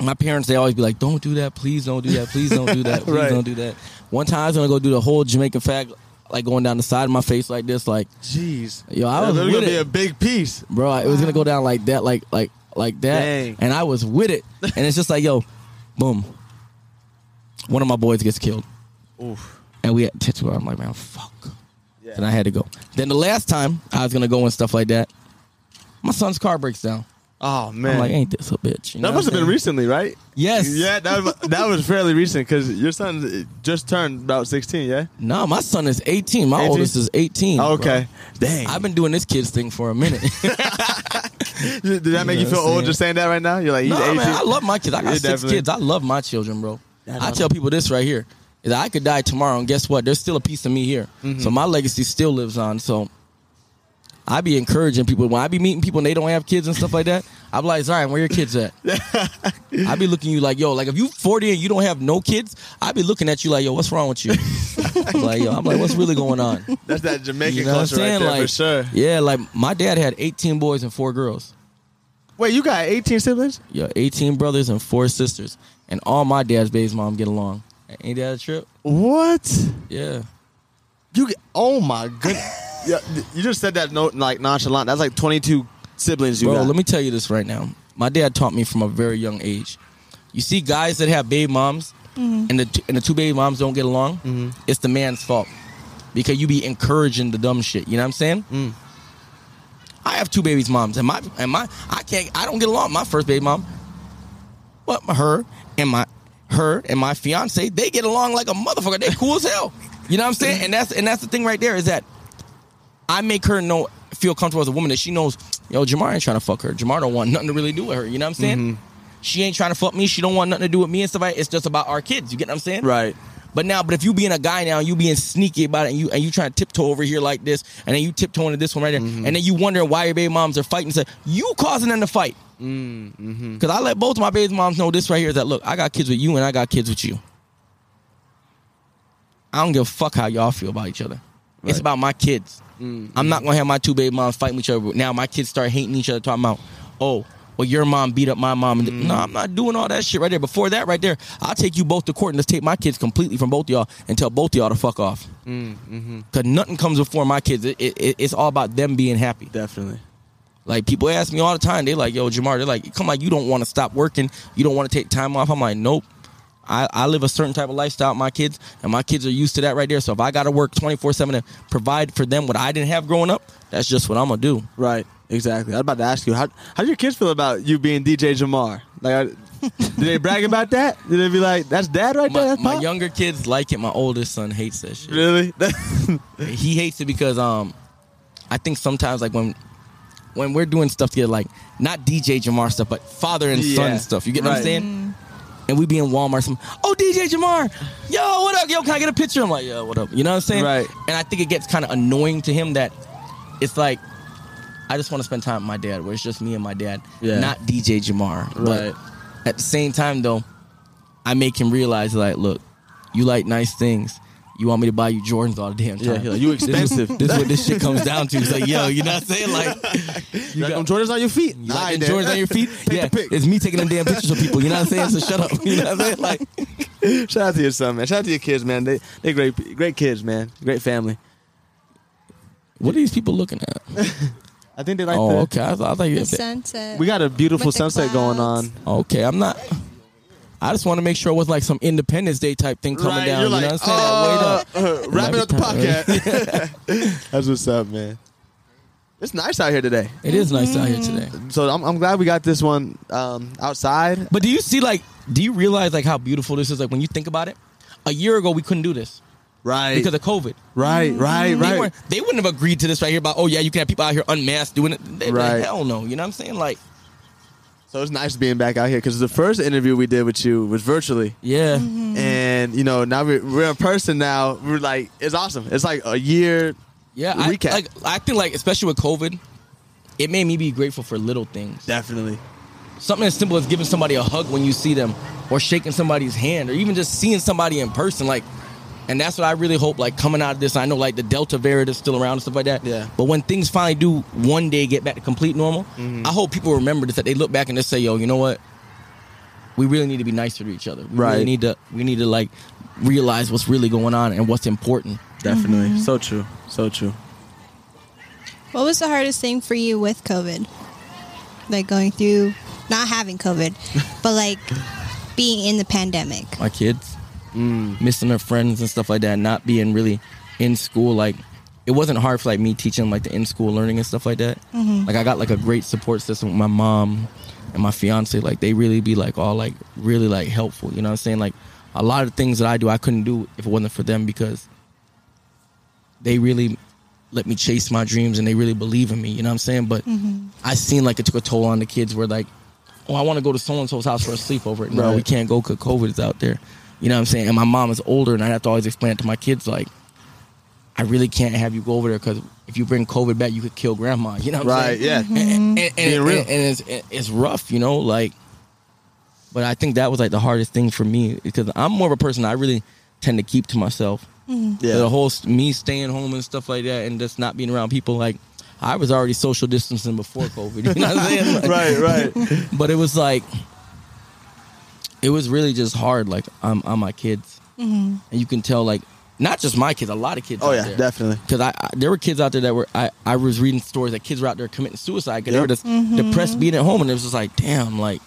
my parents. They always be like, "Don't do that, please don't do that, please don't do that, please Right. don't do that." One time I was gonna go do the whole Jamaican fag, like going down the side of my face like this, like Jeez. Yo, I was gonna be a big piece. bro. It was gonna go down like that, like like like that, Dang. and I was with it. And it's just like, yo, boom. One of my boys gets killed, Oof. and we had tattoo. I'm like, man, fuck. Yeah. And I had to go. Then the last time I was gonna go and stuff like that, my son's car breaks down. Oh man. I'm like, ain't this a bitch? You know that must have been recently, right? Yes. Yeah, that was, that was fairly recent because your son just turned about 16. Yeah. No, my son is 18. My 18? oldest is 18. bro. Okay. Dang. I've been doing this kids thing for a minute. Did that make You you feel old just saying that right now? You're like, he's no, 18. man, I love my kids. I got Yeah, six definitely. kids. I love my children, bro. Yeah, I no, tell people this right here is that I could die tomorrow, and guess what? There's still a piece of me here. Mm-hmm. So my legacy still lives on. So I be encouraging people when I be meeting people and they don't have kids and stuff like that. I be like, Zion, where your kids at? I be looking at you like, yo, like if you 40 and you don't have no kids, I be looking at you like, yo, what's wrong with you? like, yo, I'm like, what's really going on? That's that Jamaican You know culture right saying? there like, for sure. yeah, like my dad had 18 boys and four girls. Wait, you got 18 siblings? Yeah, 18 brothers and four sisters, and all my dad's baby's mom get along. Ain't that a trip? What? Yeah. You get, oh my goodness. yeah, you just said that note like nonchalant. That's like 22 siblings you Bro, got. let me tell you this right now. my dad taught me from a very young age. You see guys that have baby moms mm-hmm. and the t- and the two baby moms don't get along, mm-hmm. it's the man's fault because you be encouraging the dumb shit. You know what I'm saying? Mm. I have two babies moms, and my and my I can't I don't get along with my first baby mom. But her and my her and my fiance, they get along like a motherfucker. They cool as hell. You know what I'm saying? Mm-hmm. And that's and that's the thing right there is that I make her know feel comfortable as a woman that she knows, yo, Jamar ain't trying to fuck her. Jamar don't want nothing to really do with her. You know what I'm saying? Mm-hmm. She ain't trying to fuck me. She don't want nothing to do with me and stuff like that. It's just about our kids. You get what I'm saying? Right. But now, but if you being a guy now, and you being sneaky about it, and you and you trying to tiptoe over here like this, and then you tiptoeing to this one right there, mm-hmm. and then you wondering why your baby moms are fighting. Say you causing them to fight. Because I let both of my baby moms know this right here is that look, I got kids with you, and I got kids with you. I don't give a fuck how y'all feel about each other. It's about my kids. Mm, I'm not mm. gonna have my two baby moms fighting each other. Now my kids start hating each other, talking about, oh, well, your mom beat up my mom. And mm. No, I'm not doing all that shit right there. Before that, right there, I'll take you both to court and just take my kids completely from both of y'all and tell both of y'all to fuck off. Mm-hmm. Cause nothing comes before my kids. It, it, it- it's all about them being happy. Definitely. Like people ask me all the time, they like, yo, Jamar, they're like, come on, you don't want to stop working, you don't want to take time off. I'm like, nope. I, I live a certain type of lifestyle with my kids, and my kids are used to that right there. So if I got to work 24 7 to provide for them what I didn't have growing up, that's just what I'm going to do. Right. Exactly. I was about to ask you how how do your kids feel about you being DJ Jamar? Like, I, did they brag about that? Did they be like, "That's dad right there"? My, That's my Pop?" younger kids like it. My oldest son hates that shit. Really? He hates it because um, I think sometimes like when when we're doing stuff together, like not DJ Jamar stuff, but father and Yeah. son stuff. You get what I'm Right. saying? And we be in Walmart, some oh DJ Jamar, yo what up, yo can I get a picture? I'm like yo what up, you know what I'm saying? Right. And I think it gets kind of annoying to him that it's like I just want to spend time with my dad, where it's just me and my dad, Yeah. not DJ Jamar. Right. But at the same time though, I make him realize like, look, you like nice things. You want me to buy you Jordans all the damn time? Yeah, like, you This is- expensive. This is what this shit comes down to. It's like, yo, you know what I'm saying? Like, you got them Jordans on your feet. you Nah, like them Jordans on your feet? Take yeah, it's me taking them damn pictures of people. You know what I'm saying? So shut up. You know what I'm saying? Like, Shout out to your son, man. Shout out to your kids, man. They they great great kids, man. Great family. what are these people looking at? I think they like oh, the. okay. I thought, I thought you. The sunset. We got a beautiful With the sunset going on. Okay, I'm not. I just want to make sure it was like some Independence Day type thing coming Right, down. you're you like, know what I'm saying? Wait up. uh, uh, wrapping up the Every podcast. That's what's up, man. It's nice out here today. It is nice out here today. So I'm, I'm glad we got this one um, outside. But do you see like? Do you realize like how beautiful this is? Like when you think about it, a year ago we couldn't do this Right. because of COVID. right, right, right. weren't, they wouldn't have agreed to this right here about oh yeah you can have people out here unmasked doing it. They, Right. right. Hell no. You know what I'm saying? Like So it's nice being back out here because the first interview we did with you was virtually, yeah. Mm-hmm. and you know now we're, we're in person. Now we're like it's awesome. It's like a year. Yeah, I, like I think like especially with COVID, it made me be grateful for little things. Definitely. Something as simple as giving somebody a hug when you see them, or shaking somebody's hand, or even just seeing somebody in person. Like, and that's what I really hope. Like coming out of this, I know like the Delta variant is still around and stuff like that. Yeah. But when things finally do one day get back to complete normal, Mm-hmm. I hope people remember this. That they look back and they say, "Yo, you know what? We really need to be nicer to each other. We Right. really need to. We need to like realize what's really going on and what's important." Definitely. So true. So true. What was the hardest thing for you with COVID? Like going through not having COVID, but like being in the pandemic. my kids, Mm. missing their friends and stuff like that, not being really in school. Like, it wasn't hard for like me teaching like the in school learning and stuff like that. Mm-hmm. Like, I got like a great support system with my mom and my fiance. Like, they really be like all like really like helpful. You know what I'm saying? Like, a lot of things that I do, I couldn't do if it wasn't for them because they really let me chase my dreams and they really believe in me. You know what I'm saying? But mm-hmm. I seen like it took a toll on the kids where like, oh, I want to go to so and so's house for a sleepover. No, Right. we can't go because COVID is out there. You know what I'm saying? And my mom is older, and I have to always explain it to my kids like, I really can't have you go over there because if you bring COVID back, you could kill grandma. You know what I'm saying? Right. saying? Yeah. And, and, and, Being real. and it's it's rough, you know, like. But I think that was like the hardest thing for me because I'm more of a person I really tend to keep to myself. Mm-hmm. Yeah. The whole me staying home and stuff like that, and just not being around people. Like I was already social distancing before COVID. You know what I'm saying? Like- right. Right. but it was like it was really just hard like on, on my kids and you can tell like not just my kids, a lot of kids. Oh out yeah, there. definitely. Because I, I, there were kids out there that were I, I was reading stories that kids were out there committing suicide because Yep. they were just depressed being at home and it was just like damn like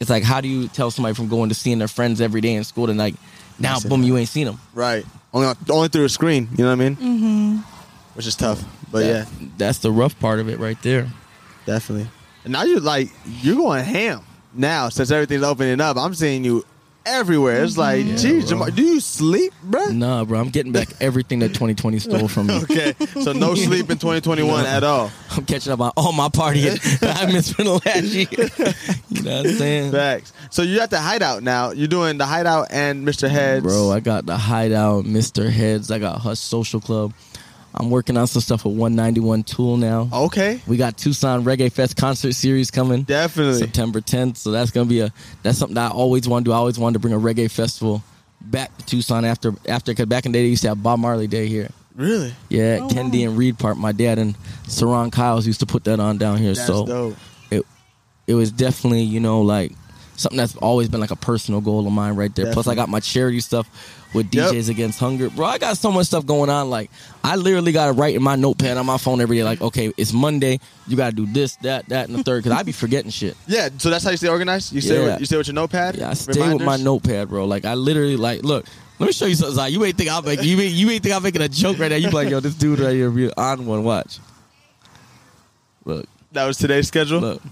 it's like how do you tell somebody from going to seeing their friends every day in school and like now That's it. boom you ain't seen them Right. Only only through a screen. You know what I mean? Mm-hmm. Which is tough, but yeah, that's the rough part of it right there definitely. And now you're like you're going ham now since everything's opening up. I'm seeing you everywhere. It's like, mm-hmm. geez. Jamar, do you sleep, bruh? nah bro I'm getting back everything that 2020 stole from me Okay, so no sleep in 2021 at all. I'm catching up on all my partying that I missed from the last year you know what I'm saying Facts. So you're at the hideout now. You're doing the hideout and Mr. Heads. Bro, I got the Hideout, Mr. Heads. I got Hush Social Club. I'm working on some stuff with 191 Toole now. Okay, We got Tucson Reggae Fest concert series coming definitely. September 10th. So that's gonna be a that's something that I always want to do. I always wanted to bring a reggae festival back to Tucson after after because back in the day they used to have Bob Marley Day here. Really? Yeah, Oh, at Kennedy and Reid Park. My dad and Saron Kyles used to put that on down here. That's so dope. it it was definitely you know like something that's always been like a personal goal of mine right there. Plus, I got my charity stuff with Yep. DJs Against Hunger, bro. I got so much stuff going on. Like I literally got to write in my notepad on my phone every day. Like, okay, it's Monday. You got to do this, that, that, and the third. Because I be forgetting shit. Yeah. So that's how you stay organized. You stay. Yeah. With, you stay with your notepad. Yeah, I stay with my notepad, bro. Like I literally like look. Let me show you something. Zai. You ain't think I'm making you ain't, you ain't think I'm making a joke right now. You be like, yo, this dude right here on one. Watch. Look. That was today's schedule. Look,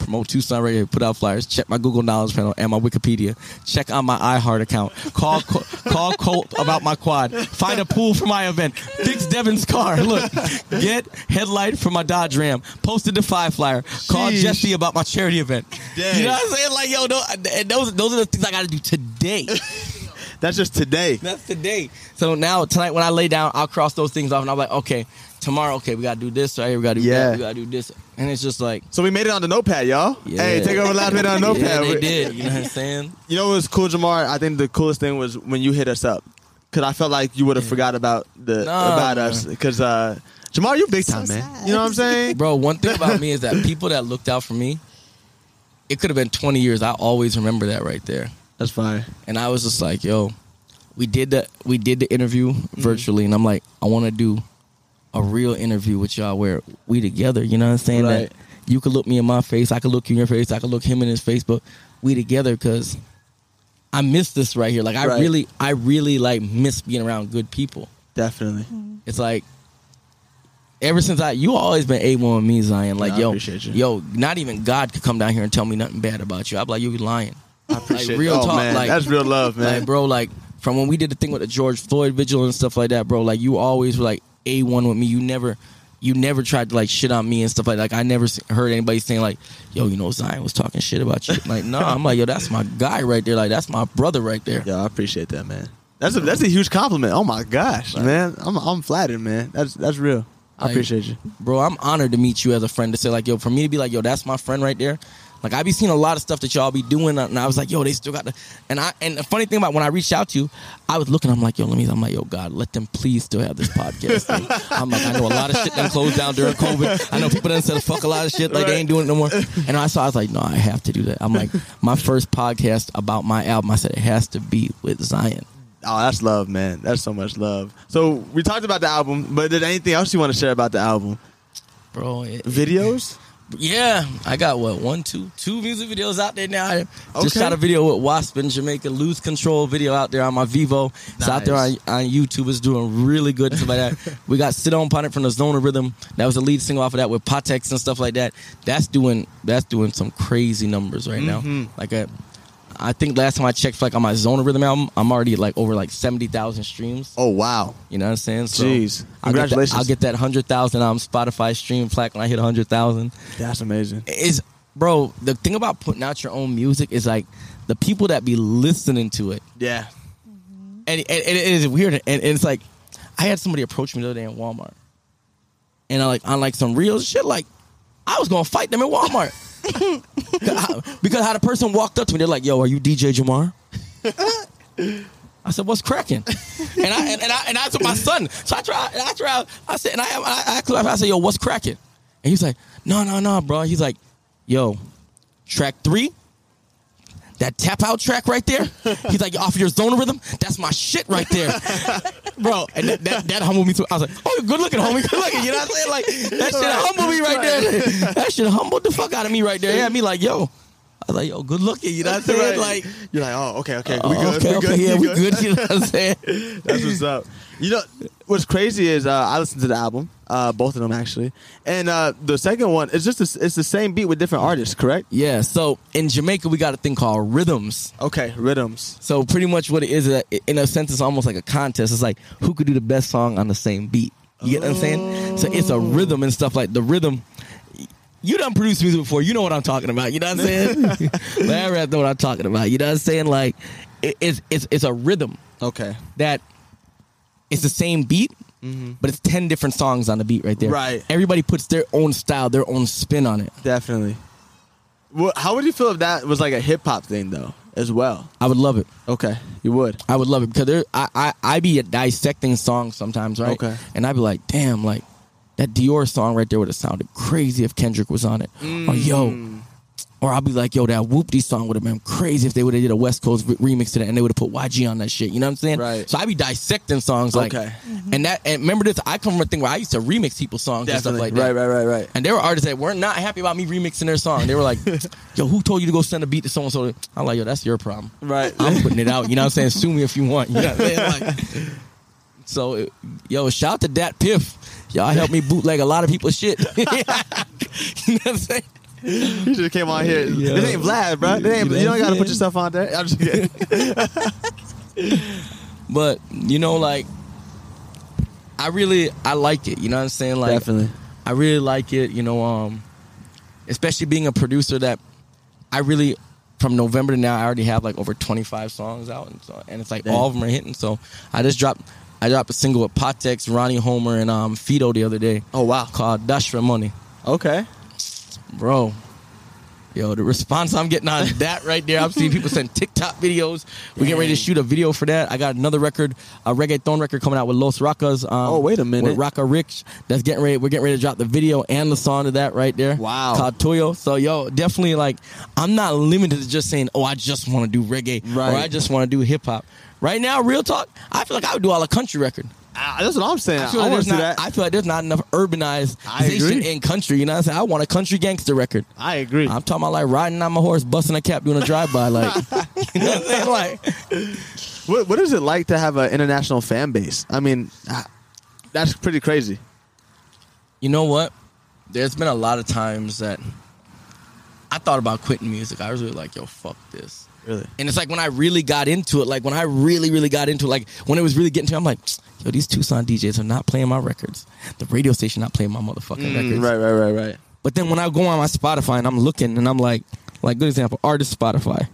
promote Tucson Radio, put out flyers, check my Google Knowledge panel and my Wikipedia, check on my iHeart account, call call Colt about my quad, find a pool for my event, fix Devin's car. Look, get headlight for my Dodge Ram, posted the five flyer, call. Jesse about my charity event. Dang. You know what I'm saying? Like, yo, no, those those are the things I got to do today. That's just today. That's today. So now tonight when I lay down, I'll cross those things off, and I'm like, okay, tomorrow, okay, we gotta do this right here, we gotta do Yeah. that, we gotta do this, and it's just like. So we made it on the notepad, y'all. Yeah. Hey, take over last minute on Yeah, notepad. they We- did. You know what I'm saying? You know what was cool, Jamar? I think the coolest thing was when you hit us up, because I felt like you would have forgot about the Nah, about man. us. Because uh, Jamar, you big So time, man. sad. You know what I'm saying? Bro, one thing about me is that people that looked out for me, it could have been 20 years. I always remember that right there. That's fine. And I was just like, yo, we did the we did the interview Mm-hmm. virtually, and I'm like, I want to do a real interview with y'all where we together. You know what I'm saying? Right. That you could look me in my face, I could look you in your face, I could look him in his face, but we together because I miss this right here. Like I Right. really, I really like miss being around good people. Definitely. Mm-hmm. It's like ever since I you always been A one with me, Zion. Like Yeah, I yo, appreciate you. yo, not even God could come down here and tell me nothing bad about you. I'm like, you be lying. I appreciate real oh, talk, man. like- That's real love, man. Like, bro, like from when we did the thing with the George Floyd vigil and stuff like that, bro. Like you always were like A one with me. You never. You never tried to like shit on me and stuff like like I never heard anybody saying like, "Yo, you know Zion was talking shit about you." Like, no, I'm like, "Yo, that's my guy right there. Like, that's my brother right there." Yeah, I appreciate that, man. That's a that's a huge compliment. Oh my gosh, man. I'm I'm flattered, man. That's that's real. I Like, appreciate you. bro. I'm honored to meet you as a friend. To say like, yo, for me to be like, yo, that's my friend right there. Like I be seeing a lot of stuff that y'all be doing, and I was like, yo, they still got the. And I and the funny thing about when I reached out to you, I was looking. I'm like, yo, let me. I'm like, yo, God, let them please still have this podcast. thing. I'm like, I know a lot of shit done closed down during COVID. I know people done said fuck a lot of shit, like they ain't doing it no more. And I saw, I was like, no, I have to do that. I'm like, my first podcast about my album. I said it has to be with Zion. Oh, that's love, man. That's so much love. So we talked about the album, but did anything else you want to share about the album? Bro, it- Videos? Yeah, I got what one, two, two music videos out there now. I just Okay. shot a video with Wasp in Jamaica, Lose Control video out there on my Vevo. It's out there on, Nice. on YouTube. It's doing really good and stuff like that. we got Sit On Planet from the Zona Rhythm. That was the lead single off of that with Potex and stuff like that. That's doing that's doing some crazy numbers right now. Mhm. Like I, I think last time I checked, like on my Zona Rhythm album, I'm already at like over like seventy thousand streams. Oh wow. You know what I'm saying? So Jeez. I'll get that- Congratulations. I'll get that hundred thousand on Spotify stream plaque when I hit hundred thousand That's amazing. is bro the thing about putting out your own music is like the people that be listening to it Yeah. and, and, and it is weird and, and it's like i had somebody approach me the other day in walmart and I like on like some real shit like i was gonna fight them in walmart because how the person walked up to me they're like yo are you dj jamar I said, "What's cracking?" and I and, and I and I told my son. So I tried. I tried. I said, and I I, I, I said, "Yo, what's cracking?" And he's like, "No, no, no, bro." He's like, "Yo, track three, that tap out track right there. He's like, off your Zona Rhythm, that's my shit right there, bro. And that, that, that humbled me too. I was like, oh, good looking, homie, good looking. You know what I'm saying? Like that shit humbled me right there. That shit humbled the fuck out of me right there. Yeah, me like, yo. I was like, yo, good looking. You know what I'm saying? Right. Like, You're like, oh, okay, okay, we oh, good, okay, we okay, good, yeah, we we good. You know what I'm saying? That's what's up. You know, what's crazy is uh, I listened to the album, uh, both of them actually, and uh, the second one is just a, it's the same beat with different artists, correct? Yeah. So in Jamaica, we got a thing called rhythms. Okay, rhythms. So pretty much what it is, uh, in a sense, it's almost like a contest. It's like who could do the best song on the same beat. You get what I'm saying? So it's a rhythm and stuff like the rhythm. You done produced music before. You know what I'm talking about. You know what I'm saying? Larry, I know what I'm talking about. You know what I'm saying? Like it, it's it's it's a rhythm Okay, that it's the same beat, Mm-hmm. but it's ten different songs on the beat right there. Right. Everybody puts their own style, their own spin on it. definitely. Well, how would you feel if that was like a hip hop thing though, as well? I would love it. Okay, you would. I would love it because there, I, I I be dissecting songs sometimes, right? Okay. And I'd be like, damn, like that Dior song right there would have sounded crazy if Kendrick was on it. Mm. Or yo, or I'll be like, yo, that Whoopty song would have been crazy if they would have did a West Coast re- remix to that and they would have put YG on that shit. You know what I'm saying? Right. So I be dissecting songs like, Okay. Mm-hmm. and that and remember this. I come from a thing where I used to remix people's songs and stuff like that. right, right, right, right. And there were artists that were not happy about me remixing their song. They were like, "Yo, who told you to go send a beat to someone? so?" I'm like, "Yo, that's your problem." Right. I'm putting it out. You know what I'm saying? Sue me if you want. You know what I'm saying? Like, so, yo, shout out to DatPiff. Y'all helped me bootleg a lot of people's shit. you know what I'm saying? You just came on here. Yeah. This ain't Vlad, bro. This ain't, You you don't got to put yourself on there. I'm just kidding. But you know, like, I really I like it. You know what I'm saying? Like, Definitely. I really like it. You know, um, especially being a producer that I really from November to now I already have like over 25 songs out, and so and it's like Damn. all of them are hitting. So I just dropped I dropped a single with Potex, Ronnie Homer, and um Fido the other day Oh wow. called Dash for Money, Okay. Bro. Yo, the response I'm getting on that right there. I'm seeing people send TikTok videos. We getting ready to shoot a video for that. I got another record, a reggaeton record coming out with Los Rockas. Um, Oh, wait a minute. With Rocka Rich. That's getting ready. We're getting ready to drop the video and the song to that right there. Wow. Called Toyo. So, yo, definitely like, I'm not limited to just saying, oh, I just want to do reggae Right. or I just want to do hip hop. Right now, real talk, I feel like I would do all a country record. Ah, that's what I'm saying. I I, feel, like want there's not, that. I feel like there's not enough I urbanization in country. You know what I'm saying? I want a country gangster record. I agree. I'm talking about like riding on my horse, busting a cap, doing a drive by, like you know what I'm saying? Like What, what is it like to have an international fan base? I mean, that's pretty crazy. you know what? There's been a lot of times that I thought about quitting music. I was really like, yo, fuck this. Really? And it's like when I really got into it, like when I really, really got into it, like when it was really getting to me, I'm like, yo, these Tucson DJs are not playing my records. The radio station not playing my motherfucking records. Mm, right, right, right, right. But then when I go on my Spotify and I'm looking and I'm like, like good example, artist Spotify.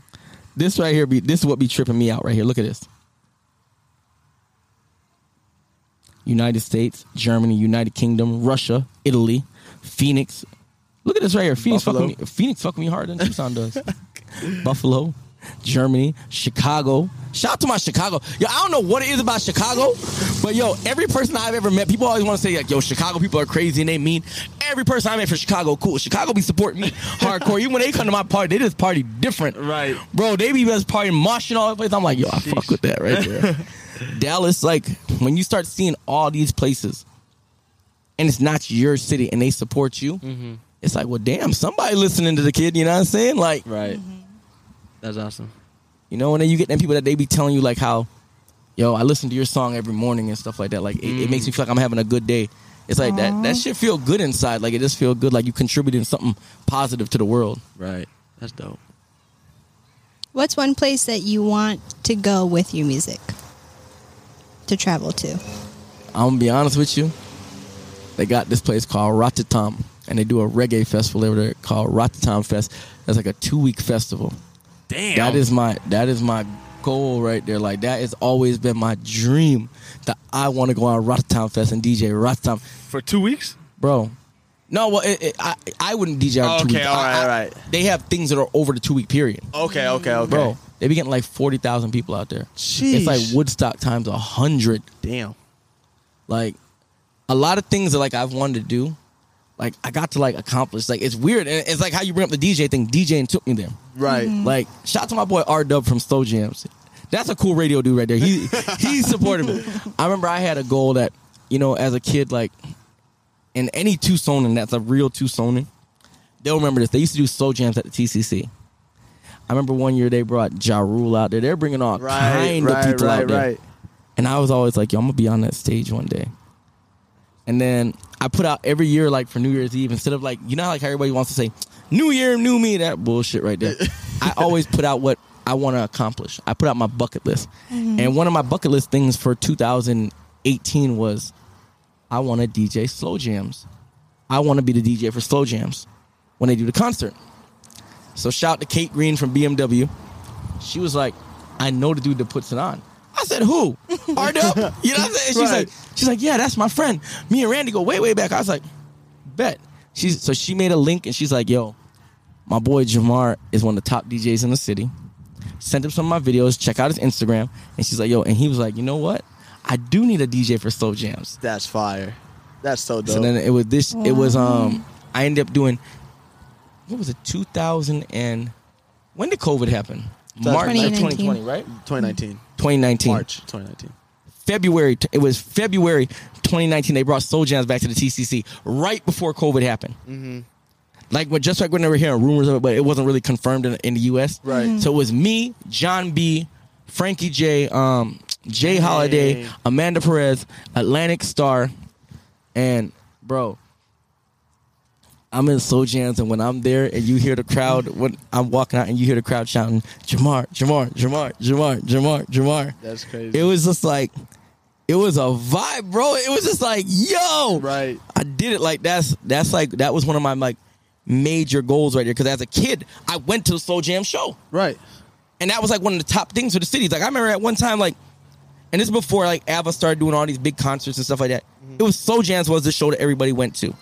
This right here be this is what be tripping me out right here. Look at this. United States, Germany, United Kingdom, Russia, Italy, Phoenix. Look at this right here. Phoenix Buffalo. fucking me, Phoenix fucking me harder than Tucson does. Buffalo, Germany, Chicago. Shout out to my Chicago. Yo, I don't know what it is about Chicago, but yo, every person I've ever met, people always want to say like, yo, Chicago people are crazy and they mean. Every person I met from Chicago, cool. Chicago be supporting me hardcore. Even when they come to my party, they just party different. Right. Bro, they be just partying, moshing all the place. I'm like, yo, I fuck with that right there. Dallas, like, when you start seeing all these places and it's not your city and they support you, mm-hmm. it's like, well, damn, somebody listening to the kid, you know what I'm saying? Like, Right. Mm-hmm. That's awesome. you know, and then you get them people that they be telling you like how, yo, I listen to your song every morning and stuff like that. Like, it, it makes me feel like I'm having a good day. It's like that. That shit feel good inside. Like it just feel good. Like you contributing something positive to the world. Right. That's dope. What's one place that you want to go with your music? To travel to? I'm gonna be honest with you. They got this place called Rotterdam, and they do a reggae festival over there called Rotterdam Fest. That's like a two week festival. Damn. That is my that is my goal right there. Like that has always been my dream that I want to go on Rotterdam Fest and DJ Rotterdam, for two weeks. bro. No, well, it, it, I I wouldn't DJ two Okay, weeks. all right, I- all right. They have things that are over the two week period, Okay, okay, okay. bro. They be getting like forty thousand people out there. Sheesh. It's like Woodstock times a hundred. Damn. Like a lot of things that like I've wanted to do, like I got to like accomplish. Like it's weird. And it's like how you bring up the DJ thing. DJing took me there. Right. Mm-hmm. Like shout out to my boy R Dub from Slow Jams. That's a cool radio dude right there. He he supported me. I remember I had a goal that you know as a kid like in any Tucsonan that's a real Tucsonan. They'll remember this. They used to do slow jams at the TCC. I remember one year they brought Ja Rule out there. They're bringing all Right. kind right. of people right. out there. Right. And I was always like, yo, I'm gonna be on that stage one day. And then I put out every year, like for New Year's Eve, instead of like, you know, how, like how everybody wants to say, New Year, new me, that bullshit right there. I always put out what I want to accomplish. I put out my bucket list. Mm-hmm. And one of my bucket list things for 2018 was I want to DJ slow jams. I want to be the DJ for slow jams when they do the concert. So shout to Kate Green from BMW. She was like, I know the dude that puts it on. I said, who? Hard up. You know what I'm saying? She's Right. like, she's like, yeah, that's my friend. Me and Randy go way, way back. I was like, bet. She's so she made a link and she's like, yo, my boy Jamar is one of the top DJs in the city. Sent him some of my videos. Check out his Instagram. And she's like, yo, and he was like, you know what? I do need a DJ for slow jams. That's fire. That's so dope. So then it was this. It was um. I ended up doing. What was it? 2000 and when did COVID happen? March 2019. 2020, right? 2019. 2019. March 2019. February. It was February 2019. They brought Slow Jams back to the TCC right before COVID happened. Mm-hmm. Like when just like when they were hearing rumors of it, but it wasn't really confirmed in, in the U.S. Right. Mhm. So it was me, Jon B, Frankie J, um, J. Holiday. Amanda Perez, Atlantic Starr, and bro. I'm in Slow Jams, and when I'm there and you hear the crowd, when I'm walking out and you hear the crowd shouting, Jamar, Jamar, Jamar, Jamar, Jamar, Jamar. That's crazy. It was just like, it was a vibe, bro. It was just like, yo, right. I did it like that's that's like that was one of my like major goals right there. Because as a kid, I went to the Slow Jam show, Right. and that was like one of the top things for the cities. Like I remember at one time, like, and this is before like Ava started doing all these big concerts and stuff like that. Mm-hmm. It was Slow Jams was the show that everybody went to.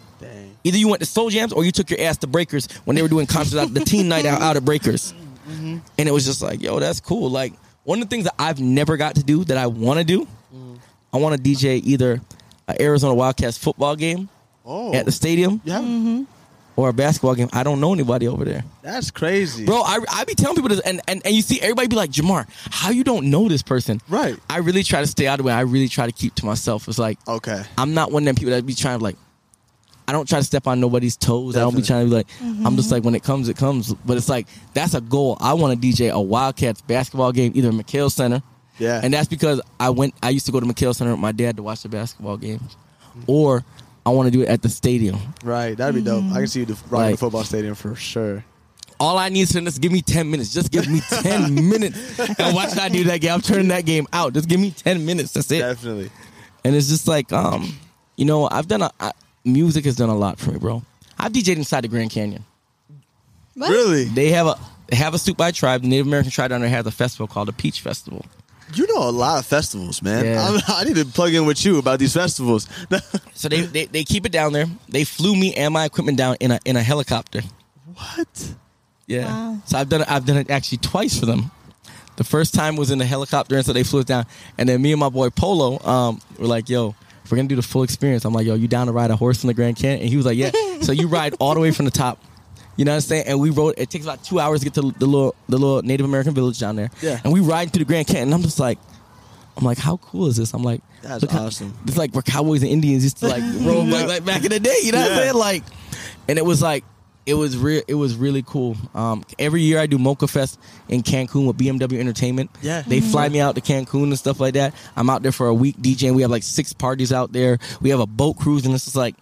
Either you went to Slow Jams or you took your ass to Breakers when they were doing concerts out the teen night out, out at Breakers. Mm-hmm. And it was just like, yo, that's cool. Like one of the things that I've never got to do that I want to do, mm. I want to DJ either an Arizona Wildcats football game Oh. at the stadium yeah. Mm-hmm. or a basketball game. I don't know anybody over there. That's crazy. Bro, I, I be telling people this, and, and, and you see everybody be like, Jamar, how you don't know this person? Right. I really try to stay out of it. I really try to keep to myself. It's like, Okay. I'm not one of them people that be trying to like. I don't try to step on nobody's toes. I don't be trying to be like. I'm just like when it comes, it comes. But it's like that's a goal. I want to DJ a Wildcats basketball game, either at McKale Center, Yeah. and that's because I went. I used to go to McKale Center with my dad to watch the basketball games, or I want to do it at the stadium. right. That'd be dope. I can see you do- rocking the Like- football stadium for sure. All I need is just give me ten minutes. Just give me ten minutes and watch I do that game. I'm turning that game out. Just give me ten minutes. That's it. Definitely. And it's just like, um, you know, I've done a I, music has done a lot for me, bro. I've DJed inside the Grand Canyon. What? Really? They have a they have a Supai Tribe. The Native American tribe down there has a festival called the Peach Festival. You know a lot of festivals, man. Yeah. I'm, need to plug in with you about these festivals. So they, they they keep it down there. They flew me and my equipment down in a in a helicopter. what? Yeah. Wow. So I've done it. I've done it actually twice for them. The first time was in the helicopter, and so they flew us down. And then me and my boy Polo um, were like, "Yo, if we're gonna do the full experience." I'm like, "Yo, you down to ride a horse in the Grand Canyon?" And he was like, "Yeah." so you ride all the way from the top. You know what I'm saying? And we rode. It takes about two hours to get to the little the little Native American village down there. Yeah. And we ride through the Grand Canyon. And I'm just like, I'm like, how cool is this? I'm like, That's look how- awesome. it's like where cowboys and Indians used to like roam like, like back in the day. You know what I'm saying? Like, and it was like it was real. It was really cool. Um, every year I do Mocha Fest in Cancun with BMW Entertainment. Yeah. they fly me out to Cancun and stuff like that. I'm out there for a week DJing. We have like six parties out there. We have a boat cruise, and it's just like.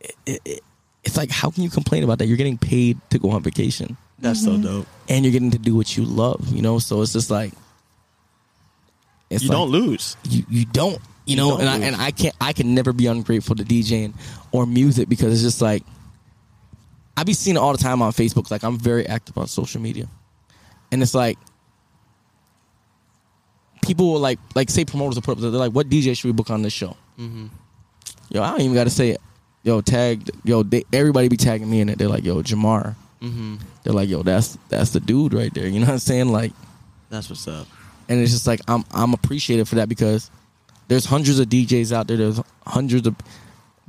It, it, it- it's like how can you complain about that? You're getting paid to go on vacation That's so dope. and you're getting to do what you love, you know. So it's just like it's You like- don't lose. you you don't you You know don't and I and I can't I can never be ungrateful to DJing or music because it's just like I be seeing it all the time on Facebook. Like I'm very active on social media. And it's like people will like like say promoters will put up they're like what DJ should we book on this show? Yo I don't even got to say it. Yo tag yo they, everybody be tagging me in it. They're like yo Jamar. Mm-hmm. they're like yo that's that's the dude right there. You know what I'm saying? Like That's what's up. and it's just like I'm I'm appreciated for that because there's hundreds of DJs out there. There's hundreds of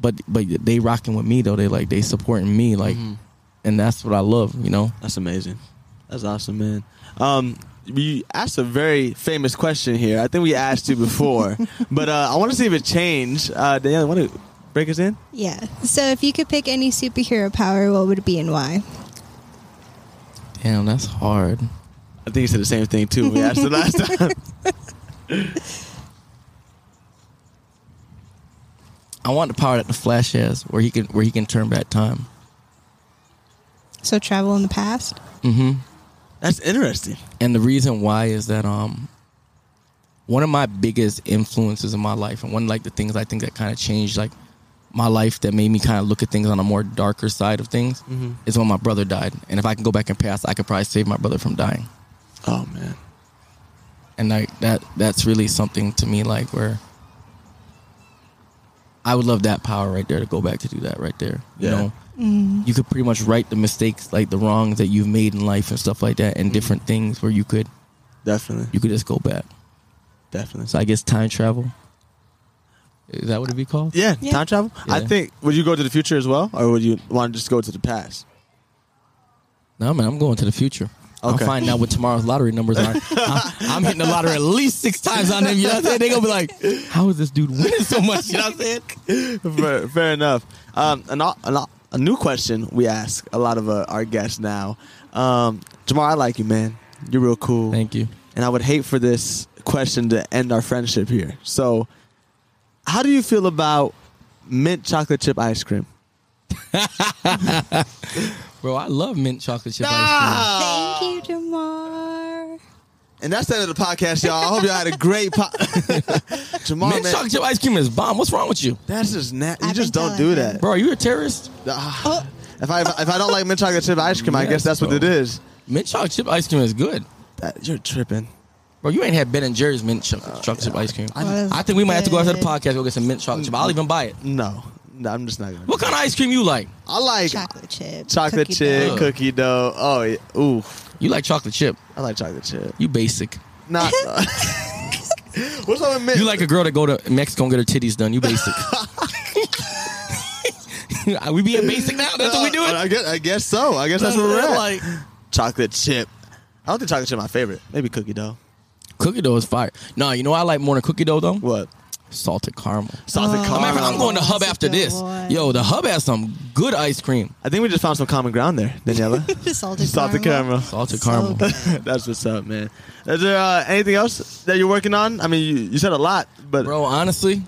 but but they rocking with me though. They like they supporting me like, Mm-hmm. and that's what I love. You know. That's amazing. That's awesome, man. Um, we asked a very famous question here. I think we asked you before, but uh, I want to see if it changed. Uh, Danielle, want to break us in? Yeah. So if you could pick any superhero power, what would it be and why? Damn, that's hard. I think you said the same thing too. when We asked it last time. I want the power that the Flash has, where he can where he can turn back time. So travel in the past. Mm-hmm. That's interesting. And the reason why is that um one of my biggest influences in my life and one like the things I think that kind of changed like my life that made me kind of look at things on a more darker side of things Mhm. is when my brother died. And if I can go back in past, I could probably save my brother from dying. Oh man. And like that that's really something to me like where I would love that power right there to go back to do that right there. You Yeah. know? Mm-hmm. You could pretty much right the mistakes, like the wrongs that you've made in life and stuff like that, and mm-hmm. different things where you could Definitely. you could just go back. Definitely. So I guess time travel. Is that what it'd be called? Yeah, Yeah. time travel. I think. Would you go to the future as well, or would you want to just go to the past? No, man, I'm going to the future. Okay. I'm finding out what tomorrow's lottery numbers are. I'm, I'm hitting the lottery at least six times on them. You know what I'm saying? They gonna be like, "How is this dude winning so much?" You know what I'm saying? fair, fair enough. Um, an, an, a new question we ask a lot of uh, our guests now. Um, Jahmar, I like you, man. You're real cool. Thank you. and I would hate for this question to end our friendship here. So, how do you feel about mint chocolate chip ice cream? Bro, I love mint chocolate chip ice cream. Thank you, Jahmar. And that's the end of the podcast, y'all. I hope y'all had a great po- Jahmar. Mint man. chocolate chip ice cream is bomb. What's wrong with you, That's just na- You I've just been don't do telling that. him. bro? Are you a terrorist? Ah. Oh, If I if I don't like mint chocolate chip ice cream, I Yes, guess that's what bro. it is. Mint chocolate chip ice cream is good, That, you're tripping. bro. You ain't had Ben and Jerry's mint cho- chocolate chip ice cream. I- I think we might have to go after the podcast podcast go get some mint chocolate chip. I'll even buy it. No, no, I'm just not gonna. What kind of ice cream you like? I like chocolate chip. chocolate cookie chip, dough. cookie dough. Oh, yeah. ooh, You like chocolate chip? I like chocolate chip. You basic. Not. What's up with mint? You like a girl that go to Mexico and get her titties done. You basic. we being basic now. That's what we doing. Uh, I guess, I guess so. I guess that's where we're at. Like chocolate chip. I don't think chocolate chip my favorite. Maybe cookie dough. cookie dough is fire. No, you know what I like more than cookie dough though. What? Salted caramel. Salted Oh. caramel. Matter of I'm going to that's Hub after this. one. Yo, the Hub has some good ice cream. I think we just found some common ground there, Daniela. Salted, Salted caramel. Salted So caramel. good. That's what's up, man. Is there uh, anything else that you're working on? I mean, you, you said a lot, but Bro, honestly,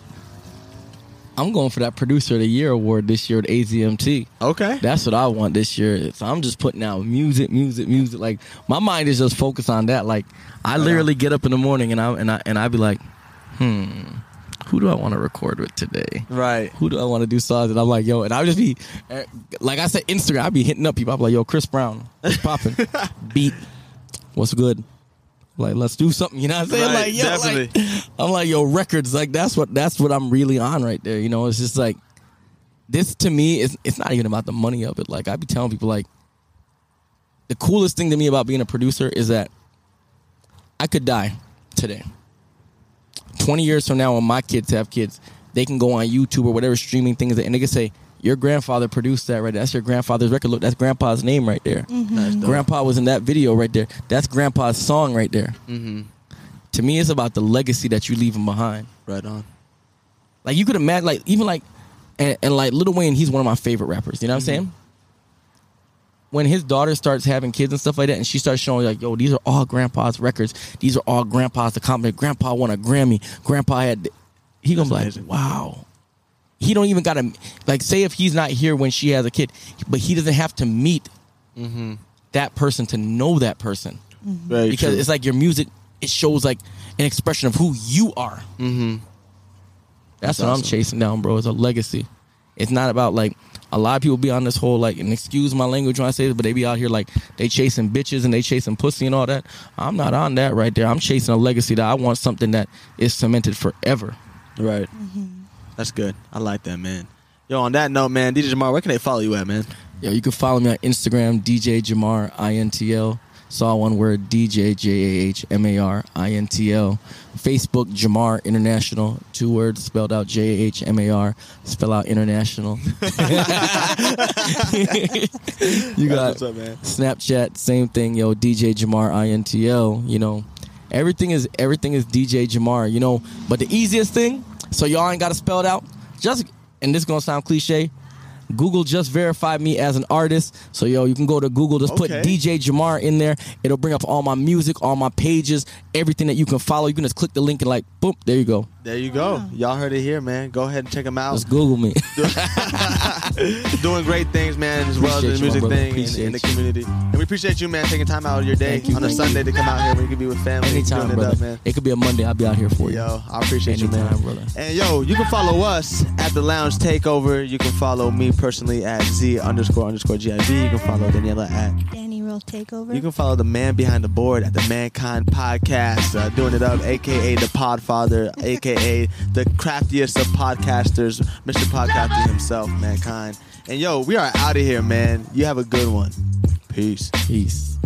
I'm going for that producer of the year award this year at AZMT. okay. That's what I want this year. So I'm just putting out music, music, music. Like my mind is just focused on that. Like I literally get up in the morning and I and I and I be like, hmm, who do I want to record with today? right. Who do I want to do songs? And I'm like, yo, and I would just be, eh, like I said, Instagram. I'd be hitting up people. I'm like, yo, Chris Brown, what's popping? Beat, what's good? Like, let's do something. You know what I'm saying? Right, like, yo, like, definitely. I'm like, yo, records. Like, that's what that's what I'm really on right there. You know, it's just like this to me is it's not even about the money of it. Like I be telling people, like the coolest thing to me about being a producer is that I could die today. 20 years from now, when my kids have kids, they can go on YouTube or whatever streaming thing is, and they can say, Your grandfather produced that right there. That's your grandfather's record. Look, that's grandpa's name right there. That's dope. Grandpa was in that video right there. That's grandpa's song right there. Mm-hmm. To me, it's about the legacy that you leaving behind. Right on. Like you could imagine, like even like, and, and like Lil Wayne, he's one of my favorite rappers. You know what I'm saying? When his daughter starts having kids and stuff like that, and she starts showing like, yo, these are all grandpa's records. These are all grandpa's accomplishments. Grandpa won a Grammy. Grandpa had. He gonna be like, amazing. wow. He don't even gotta like say if he's not here when she has a kid, but he doesn't have to meet Mm-hmm. that person to know that person Very because true. it's like your music. It shows like an expression of who you are. mm-hmm. That's, That's what I'm chasing down, bro. It's a legacy. It's not about like a lot of people be on this whole like, and excuse my language when I say this, but they be out here like they chasing bitches and they chasing pussy and all that. I'm not on that right there. I'm chasing a legacy that I want something that is cemented forever. Right. Mm-hmm. That's good. I like that, man. Yo, on that note, man, DJ Jahmar, where can they follow you at, man? Yo, you can follow me on Instagram, DJ Jahmar INTL. All one word. DJ J A H M A R I N T L. Facebook Jahmar International. Two words spelled out J A H M A R. Spell out international. you got up, man. Snapchat, same thing, yo. DJ Jahmar INTL. You know, everything is everything is DJ Jahmar. You know, but the easiest thing, so y'all ain't got to spell it out. Just and this gonna sound cliche. Google just verified me as an artist. So yo, you can go to Google, just put DJ Jahmar in there. It'll bring up all my music, all my pages, everything that you can follow. You can just click the link and like, boom, there you go. There you go. Y'all heard it here, man. Go ahead and check him out. Just Google me. Doing great things, man, as well as the music brother. thing in, Appreciate in the you. community. And we appreciate you, man, taking time out of your day you, on a Sunday you. to come out here when you can be with family. Anytime, doing it brother. up, man. It could be a Monday. I'll be out here for you. Yo, I appreciate you, man. Brother. And yo, you can follow us at the Lounge Takeover. You can follow me personally at Z underscore underscore GIB. You can follow Daniela at. Danny Roll Takeover. You can follow the man behind the board at the Mankind Podcast, uh, doing it up, aka the Podfather, aka the craftiest of podcasters, Mr. Podcaster himself, Mankind. And yo, we are out of here, man. You have a good one. Peace. Peace.